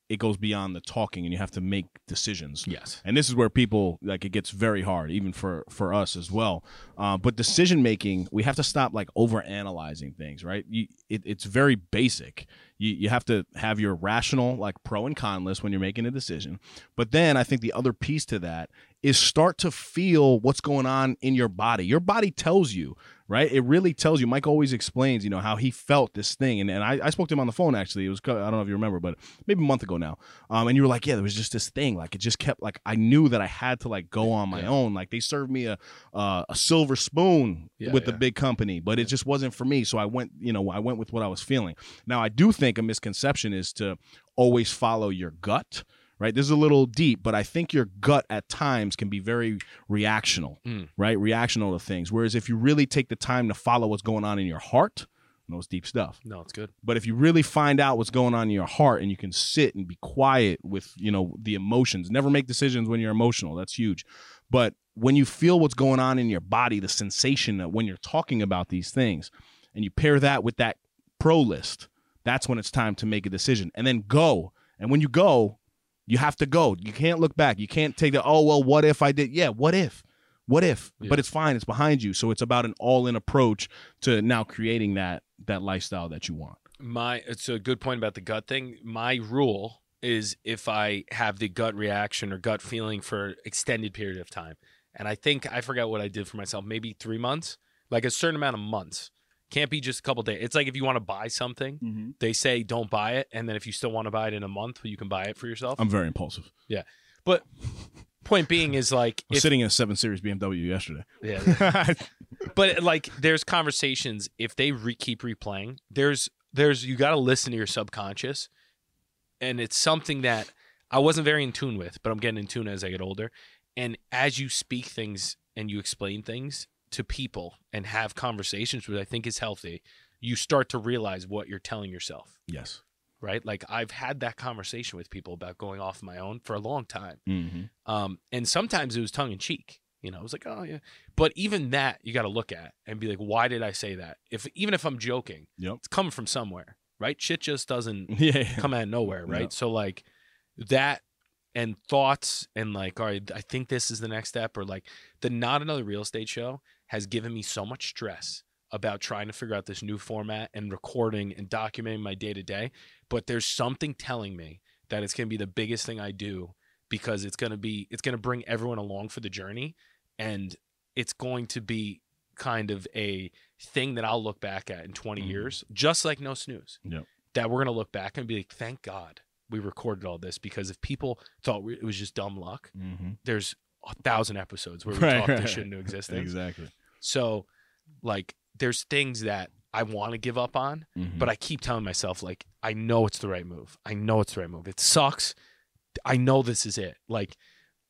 it goes beyond the talking, and you have to make decisions. Yes. And this is where people like it gets very hard, even for for us as well. Uh, but decision making, we have to stop like over analyzing things, right? You, it, it's very basic. You you have to have your rational like pro and con list when you're making a decision. But then I think the other piece to that is start to feel what's going on in your body. Your body tells you, right? It really tells you. Mike always explains, you know, how he felt this thing, and and I, I spoke to him on the phone actually. It was I don't know if you remember, but maybe a month ago now. Um, and you were like, yeah, there was just this thing, like it just kept like I knew that I had to like go on my Yeah. own. Like they served me a uh, a silver spoon Yeah, with the big company, but it just wasn't for me. So I went, you know, I went with what I was feeling. Now I do think a misconception is to always follow your gut. Right, this is a little deep, but I think your gut at times can be very reactional Mm. right? Reactional to things. Whereas if you really take the time to follow what's going on in your heart, no, it's deep stuff. No, it's good. But if you really find out what's going on in your heart and you can sit and be quiet with, you know, the emotions, never make decisions when you're emotional. That's huge. But when you feel what's going on in your body, the sensation that when you're talking about these things, and you pair that with that pro list, that's when it's time to make a decision. And then go. And when you go, you have to go. You can't look back. You can't take the, oh, well, what if I did? Yeah, what if? What if? Yeah. But it's fine. It's behind you. So it's about an all-in approach to now creating that that lifestyle that you want. My it's a good point about the gut thing. My rule is if I have the gut reaction or gut feeling for extended period of time, and I think I forgot what I did for myself, maybe three months, like a certain amount of months. Can't be just a couple days. It's like if you want to buy something, mm-hmm. they say don't buy it, and then if you still want to buy it in a month, you can buy it for yourself. I'm very impulsive. Yeah, but point being is like I was if, sitting in a seven series BMW yesterday. yeah, but like there's conversations if they re- keep replaying there's there's you got to listen to your subconscious and it's something that i wasn't very in tune with but i'm getting in tune as i get older and as you speak things and you explain things to people and have conversations which i think is healthy you start to realize what you're telling yourself yes. right like i've had that conversation with people about going off my own for a long time Mm-hmm. um, and sometimes it was tongue in cheek. You know, it was like, oh yeah. But even that you got to look at and be like, why did I say that? If even if I'm joking, Yep. it's coming from somewhere, right? Shit just doesn't Yeah. yeah. come out of nowhere, right? So like that and thoughts and like, all right, I think this is the next step, or like the not another real estate show has given me so much stress about trying to figure out this new format and recording and documenting my day to day. But there's something telling me that it's going to be the biggest thing I do because it's going to be it's going to bring everyone along for the journey and it's going to be kind of a thing that I'll look back at in 20 Mhm. years just like no snooze Yep. that we're going to look back and be like thank god we recorded all this because if people thought it was just dumb luck Mm-hmm. there's a thousand episodes where we Right, talked right, this shit into existence Exactly. so like there's things that I want to give up on Mhm. but I keep telling myself like I know it's the right move. I know it's the right move. It sucks. I know this is it. Like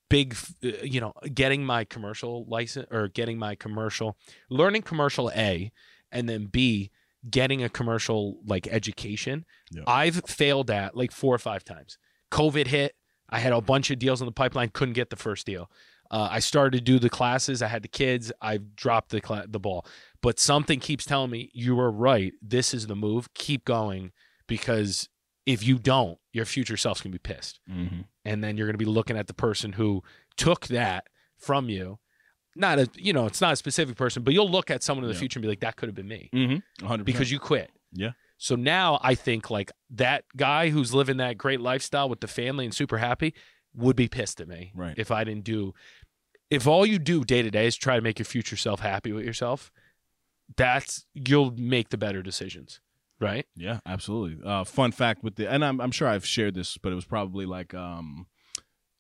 big, uh, you know, getting my commercial license or getting my commercial, learning commercial A, and then B, getting a commercial like education. Yeah. I've failed at like four or five times. COVID hit. I had a bunch of deals in the pipeline. Couldn't get the first deal. Uh, I started to do the classes. I had the kids. I dropped the cla- the ball. But something keeps telling me you were right. This is the move. Keep going because if you don't, your future self's gonna be pissed, mm-hmm. and then you're gonna be looking at the person who took that from you. Not a you know, it's not a specific person, but you'll look at someone in the Yeah. future and be like, that could have been me Mm-hmm. 100 because you quit. Yeah. So now I think like that guy who's living that great lifestyle with the family and super happy would be pissed at me Right. if I didn't do. If all you do day to day is try to make your future self happy with yourself, that's you'll make the better decisions, right? Yeah, absolutely. Uh, fun fact with the, and I'm, I'm sure I've shared this, but it was probably like um,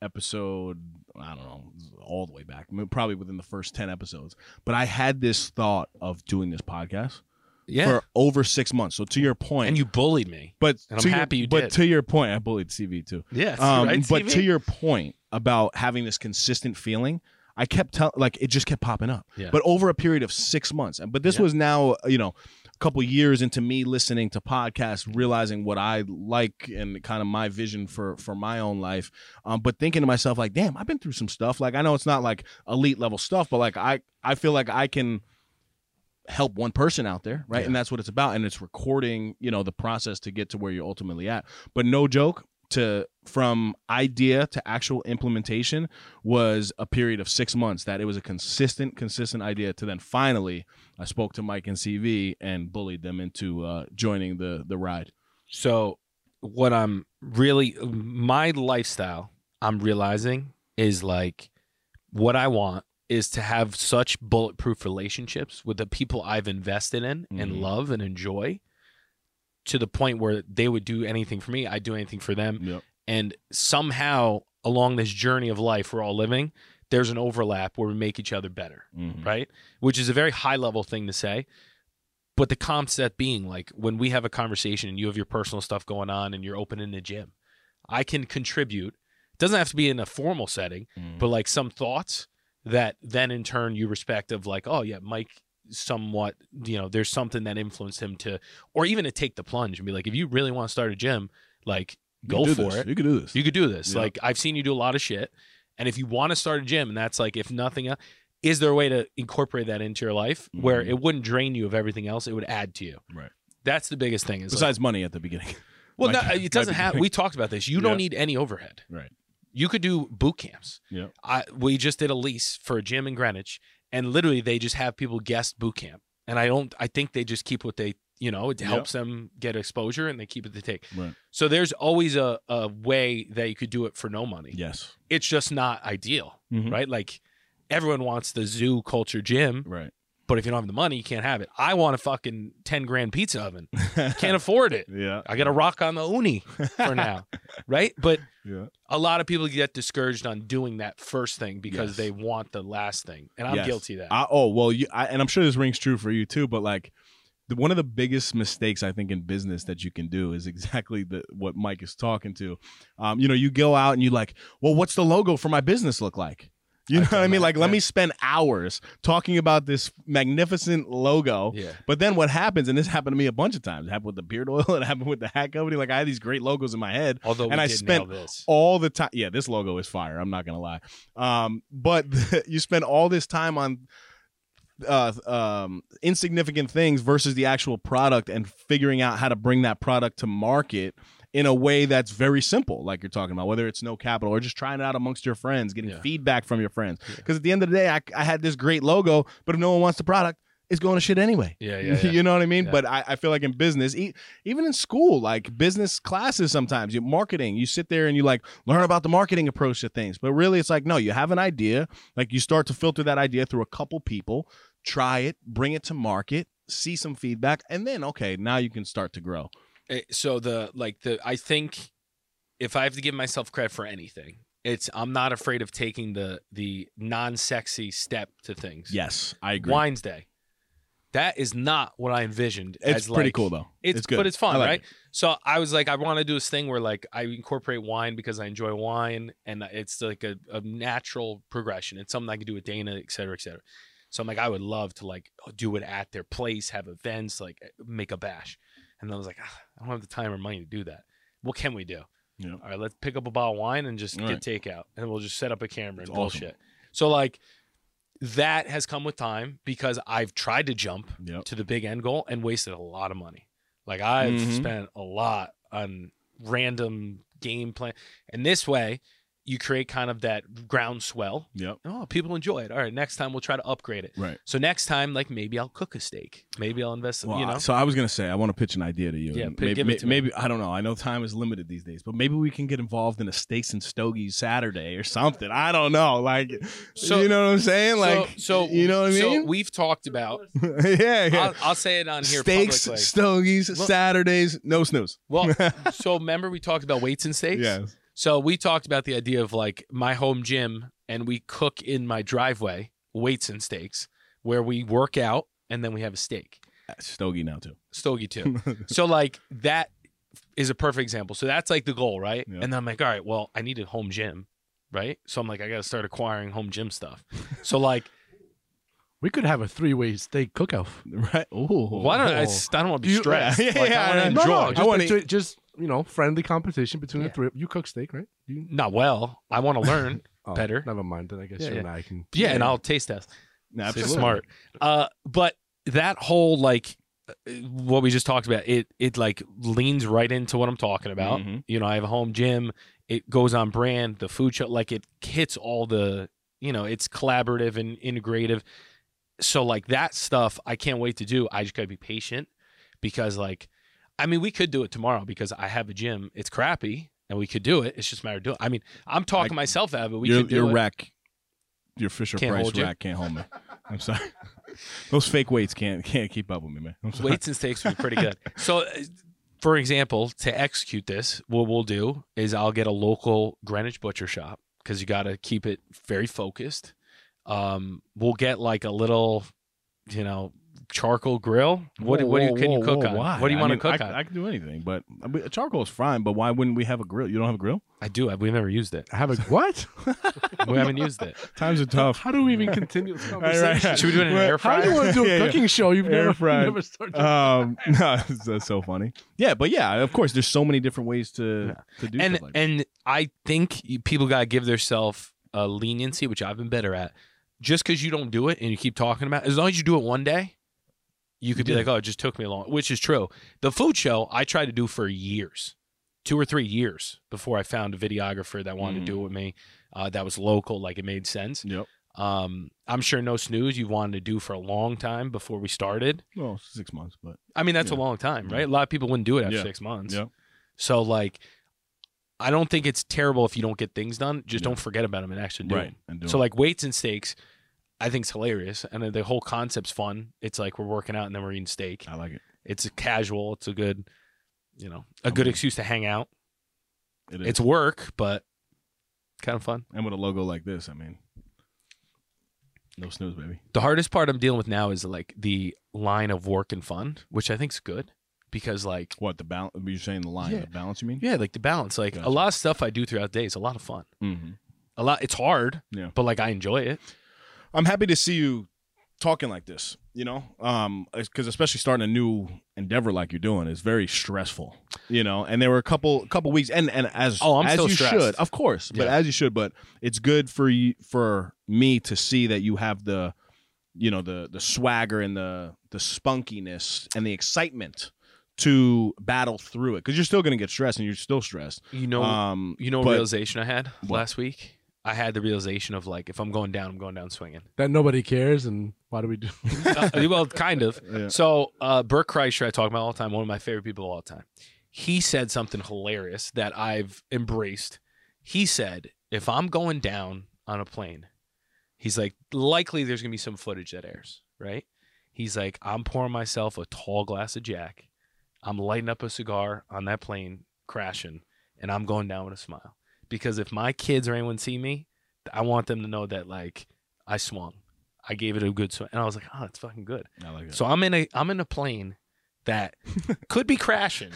episode, I don't know, all the way back, probably within the first 10 episodes. But I had this thought of doing this podcast for over six months. So to your point, and you bullied me. but I'm your- happy you But did. to your point, I bullied CV too. Yes, Um, but to your point about having this consistent feeling, I kept telling, like, it just kept popping up. Yeah. But over a period of six months, and but this Yeah. was now, you know, a couple years into me listening to podcasts, realizing what I like and kind of my vision for for my own life. Um, but thinking to myself, like, damn, I've been through some stuff. Like, I know it's not like elite level stuff, but like, I I feel like I can help one person out there right? Yeah. and that's what it's about and it's recording you know the process to get to where you're ultimately at. But no joke to from idea to actual implementation was a period of six months that it was a consistent consistent idea to then finally i spoke to mike and cv and bullied them into uh, joining the the ride. So, what I'm really, my lifestyle, I'm realizing is like what I want is to have such bulletproof relationships with the people I've invested in and Mhm. love and enjoy to the point where they would do anything for me, I'd do anything for them. Yep. And somehow along this journey of life we're all living, there's an overlap where we make each other better, Mhm. right? Which is a very high level thing to say. But the concept being like when we have a conversation and you have your personal stuff going on and you're opening the gym, I can contribute. It doesn't have to be in a formal setting, Mhm. but like some thoughts that then in turn you respect of like, oh yeah, Mike somewhat, you know, there's something that influenced him to or even to take the plunge and be like, if you really want to start a gym, like go for this. it. You could do this. You could do this. Yeah. Like I've seen you do a lot of shit. And if you want to start a gym and that's like if nothing else, is there a way to incorporate that into your life where Mhm. it wouldn't drain you of everything else? It would add to you. Right. That's the biggest thing. Is like- Besides money at the beginning. well, no, it doesn't have. We talked about this. You Yeah. don't need any overhead. Right. You could do boot camps. Yeah. I we just did a lease for a gym in Greenwich, and literally they just have people guest boot camp. And I don't. I think they just keep what they. You know, it helps them get exposure, and they keep it to take. Right. So there's always a, a way that you could do it for no money. Yes. It's just not ideal, Mhm. right? Like everyone wants the zoo culture gym, Right. But if you don't have the money, you can't have it. I want a fucking ten grand pizza oven. Can't afford it. Yeah. I got to rock on the Ooni for now, right? But Yeah. a lot of people get discouraged on doing that first thing because Yes. they want the last thing, and I'm Yes. guilty of that. I, oh well, you, I, and I'm sure this rings true for you too. But like, the, one of the biggest mistakes I think in business that you can do is exactly the what Mike is talking to. Um, you know, you go out and you like, well, what's the logo for my business look like? You know I've what I mean? Like, let me spend hours talking about this magnificent logo. yeah, But then what happens, and this happened to me a bunch of times. It happened with the beard oil. It happened with the hat company. Like I had these great logos in my head, although we and I spent all the time. Yeah, this logo is fire. I'm not gonna lie. Um, but you spend all this time on uh, um, insignificant things versus the actual product and figuring out how to bring that product to market in a way that's very simple, like you're talking about, whether it's no capital or just trying it out amongst your friends, getting Yeah. feedback from your friends. Yeah. Because at the end of the day, I, I had this great logo, but if no one wants the product, it's going to shit anyway. Yeah, yeah, yeah. you know what I mean? Yeah. But I, I feel like in business, e- even in school, like business classes, sometimes you marketing, you sit there and you like learn about the marketing approach to things. But really, it's like no, you have an idea, like you start to filter that idea through a couple people, try it, bring it to market, see some feedback, and then okay, now you can start to grow. Eh, so the like the I think if I have to give myself credit for anything, it's I'm not afraid of taking the the non-sexy step to things. Yes, I agree. Wines Day. That is not what I envisioned. It's as, pretty like- cool though. It's, good, but it's fun, like right? it. So I was like, I want to do this thing where like I incorporate wine because I enjoy wine, and it's like a, a natural progression. It's something I can do with Dana, et cetera, et cetera. So I'm like, I would love to like do it at their place, have events, like make a bash. And I was like, ah, I don't have the time or money to do that. What can we do? Yeah. All right, let's pick up a bottle of wine and just All get takeout, and we'll just set up a camera and It's awesome. bullshit. So like that has come with time because I've tried to jump Yep. to the big end goal and wasted a lot of money. Like I've Mhm. spent a lot on random game plan, and this way you create kind of that groundswell. Yep. Oh, people enjoy it. All right, next time we'll try to upgrade it. Right. So next time, like maybe I'll cook a steak. Maybe I'll invest. Well, you know, so I was gonna say I want to pitch an idea to you. Yeah, maybe, give it to me. maybe I don't know. I know time is limited these days, but maybe we can get involved in a steaks and stogies Saturday or something. I don't know. Like, So- you know what I'm saying? Like, so, so you know what I So mean? we've talked about. yeah, yeah. I'll, I'll say it on here steaks, publicly. stogies, Well- Saturdays, no snooze. Well, so remember we talked about weights and steaks. Yes. So we talked about the idea of like my home gym and we cook in my driveway weights and steaks where we work out and then we have a steak. Stogie now too. Stogie too. so like that is a perfect example. So that's like the goal, right? Yeah. And then I'm like, all right, well, I need a home gym, right? So I'm like, I got to start acquiring home gym stuff. So like, We could have a three-way steak cook-off. right. Ooh. why don't I? I just- I don't want to be You- stressed. yeah, like, yeah, I want to I No, enjoy. no, I wanna- just, just, you know, friendly competition between Yeah. the three. You cook steak, right? You, Not well. I want to learn. oh, Better. Never mind. Then I guess Yeah, you yeah. and I can. Yeah, and I'll taste test. Nah, So absolutely. smart. Uh, but that whole like uh, what we just talked about, it it like leans right into what I'm talking about. Mhm. You know, I have a home gym. It goes on brand. The food show, like it hits all the. You know, it's collaborative and integrative. So like that stuff, I can't wait to do. I just gotta be patient because like, I mean, we could do it tomorrow because I have a gym. It's crappy. And we could do it. It's just a matter of doing. I mean, I'm talking I- myself out of it. We your could do your it. your Fisher Can't Price hold you? rack can't hold me. I'm sorry. Those fake weights can't can't keep up with me, man. I'm sorry. weights and steaks would be pretty good. So, uh, for example, to execute this, what we'll do is I'll get a local Greenwich butcher shop because you got to keep it very focused. Um, we'll get like a little, you know, charcoal grill. What Whoa, what do you, whoa, can you cook whoa, on? why? What do you I want mean, to cook I, on? I can do anything, but I mean, charcoal is fine. But why wouldn't we have a grill? You don't have a grill? I do. We've never used it. I have a what? We haven't used it. Times are tough. How do we even continue this right, conversation? right. Should we do it in an Well, air How do you want to do a Yeah, yeah. cooking show? You've Air never, fried. never started. um, no, that's, that's so funny. Yeah, but yeah, of course, there's so many different ways to to do and stuff like that. and I think people gotta give themselves a leniency, which I've been better at. Just because you don't do it and you keep talking about, it, as long as you do it one day, you could be Yeah. like, "Oh, it just took me long," which is true. The food show I tried to do for years, two or three years before I found a videographer that wanted Mm. to do it with me. Uh, that was local, like it made sense. Yep. Um, I'm sure no snooze you wanted to do for a long time before we started. Well, six months, but I mean, that's a long time, Yeah. right? A lot of people wouldn't do it after Yeah. six months. yeah, So like, I don't think it's terrible if you don't get things done. Just Yeah. don't forget about them and actually do right. them. And do So it. like weights and steaks, I think it's hilarious, and the whole concept's fun. It's like we're working out and then we're eating steak. I like it. It's a casual. It's a good, you know, a good excuse to hang out. It is. It's work, but kind of fun. and with a logo like this, I mean, no snooze, baby. The hardest part I'm dealing with now is like the line of work and fun, which I think is good because like What the balance? You're saying the line, Yeah. the balance? You mean? yeah, like the balance. Like Gotcha. a lot of stuff I do throughout the day is a lot of fun. Mm-hmm. A lot. It's hard, Yeah. but like I enjoy it. I'm happy to see you talking like this. You know, um, because especially starting a new endeavor like you're doing is very stressful. You know, and there were a couple couple weeks, and and as Oh, I'm as still you stressed. should, of course, but Yeah. as you should. But it's good for you for me to see that you have the, you know, the the swagger and the the spunkiness and the excitement to battle through it because you're still gonna get stressed and you're still stressed. You know, um, You know, what but- realization I had What? last week. I had the realization of like, if I'm going down, I'm going down swinging. that nobody cares, and why do we do? Uh, well, kind of. Yeah. So, uh, Bert Kreischer, I talk about all the time. One of my favorite people of all time. He said something hilarious that I've embraced. He said, "If I'm going down on a plane, he's like, likely there's gonna be some footage that airs, right? He's like, I'm pouring myself a tall glass of Jack. I'm lighting up a cigar on that plane, crashing, and I'm going down with a smile. Because if my kids or anyone see me, I want them to know that like I swung. I gave it a good swing. And I was like, oh, it's fucking good. I like that. So I'm in a I'm in a plane that could be crashing,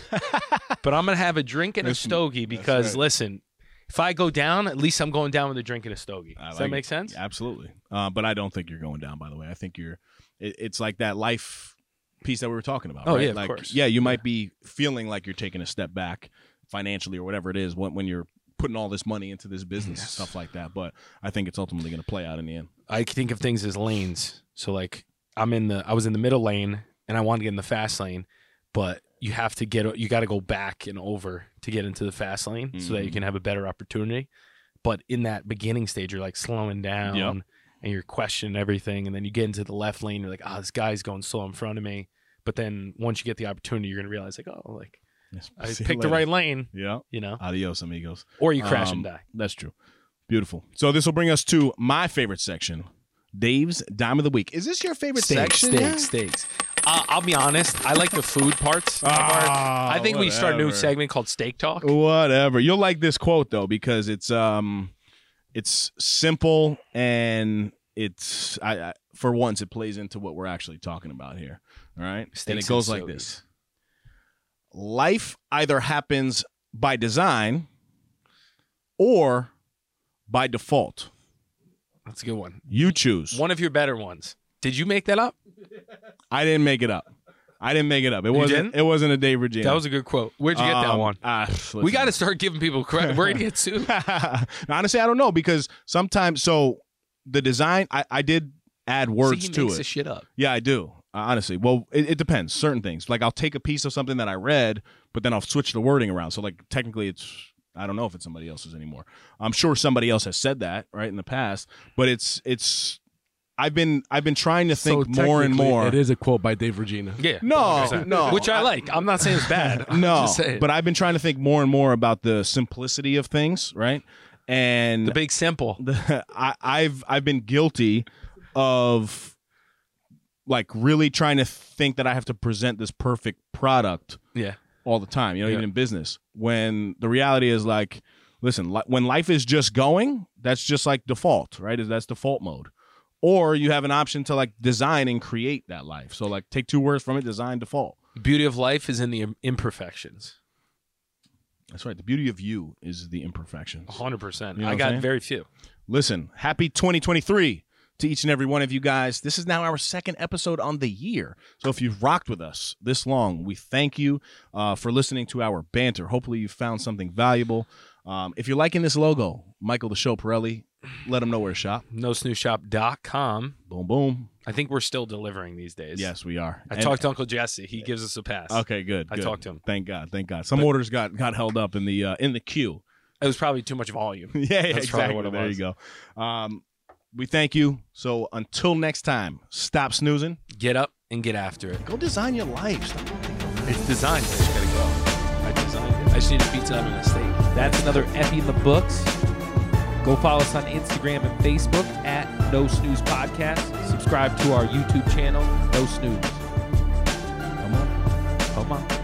but I'm gonna have a drink and a Listen, stogie because right. listen, if I go down, at least I'm going down with a drink and a stogie. I Does like that make it. sense? Absolutely. Uh, but I don't think you're going down. By the way, I think you're. It, it's like that life piece that we were talking about. Oh, right? yeah, of like, course. Yeah, you might be feeling like you're taking a step back financially or whatever it is when, when you're putting all this money into this business and Yes. stuff like that. But I think it's ultimately going to play out in the end. I think of things as lanes. So like I'm in the I was in the middle lane and I wanted to get in the fast lane, but you have to get you got to go back and over to get into the fast lane so that you Mhm. can have a better opportunity. But in that beginning stage, you're like slowing down Yep. and you're questioning everything, and then you get into the left lane. You're like, oh, this guy's going slow in front of me. But then once you get the opportunity, you're gonna realize like, oh, like. I See you picked the right lane, Yeah. you know, Adios, amigos. or you crash Um, and die. That's true. Beautiful. So this will bring us to my favorite section, Dave's Dime of the Week. Is this your favorite Steaks, section? steaks, steaks. Uh, I'll be honest. I like the food parts. of our- Ah, I think we start a new segment called Steak Talk. Whatever. You'll like this quote though because it's um it's simple and it's I, I for once it plays into what we're actually talking about here. All right? and it goes and like stogies. this. Life either happens by design or by default. That's a good one. You choose. One of your better ones. Did you make that up? I didn't make it up. I didn't make it up. It wasn't it wasn't a Dave Regina. That was a good quote. Where'd you get that Um, one? ah, We got to start giving people credit. We're gonna get sued. Honestly, I don't know because sometimes so the design I, I did add words to it. the shit up. yeah, I do. Honestly, well, it, it depends. Certain things, like I'll take a piece of something that I read, but then I'll switch the wording around. So, like technically, it's I don't know if it's somebody else's anymore. I'm sure somebody else has said that right in the past, but it's it's. I've been I've been trying to think so more and more. It is a quote by Dave Regina. Yeah. No, 100%. no. Which I like. I'm not saying it's bad. I'm no, just saying. but I've been trying to think more and more about the simplicity of things, right? and The big simple. the, I, I've I've been guilty of like really trying to think that I have to present this perfect product Yeah. all the time. You know, Yeah. even in business, when the reality is like, listen, li- when life is just going, that's just like default, right? Is that's default mode. Or you have an option to like design and create that life. So like take two words from it, design, default. Beauty of life is in the imperfections. That's right. The beauty of you is the imperfections. 100%. You know I got saying? very few. Listen, happy 2023 to each and every one of you guys. This is now our second episode on the year. So if you've rocked with us this long, we thank you uh, for listening to our banter. Hopefully, you found something valuable. Um, if you're liking this logo, Michael the Show Pirelli, let them know where to shop. NoSnoozeshop.com. Boom, boom. I think we're still delivering these days. Yes, we are. I And- talked to Uncle Jesse. He gives us a pass. Okay, good. I good. talked to him. Thank God. Thank God. Some orders got got held up in the uh, in the queue. It was probably too much volume. yeah, yeah, exactly. there you go. Um, we thank you. So until next time, stop snoozing. Get up and get after it. Go design your life. Stop It's designed. I just gotta go. I designed it. I just need a pizza and a steak. That's another Effie in the books. Go follow us on Instagram and Facebook at No Snooze Podcast. Subscribe to our YouTube channel, No Snooze. Come on. Come on.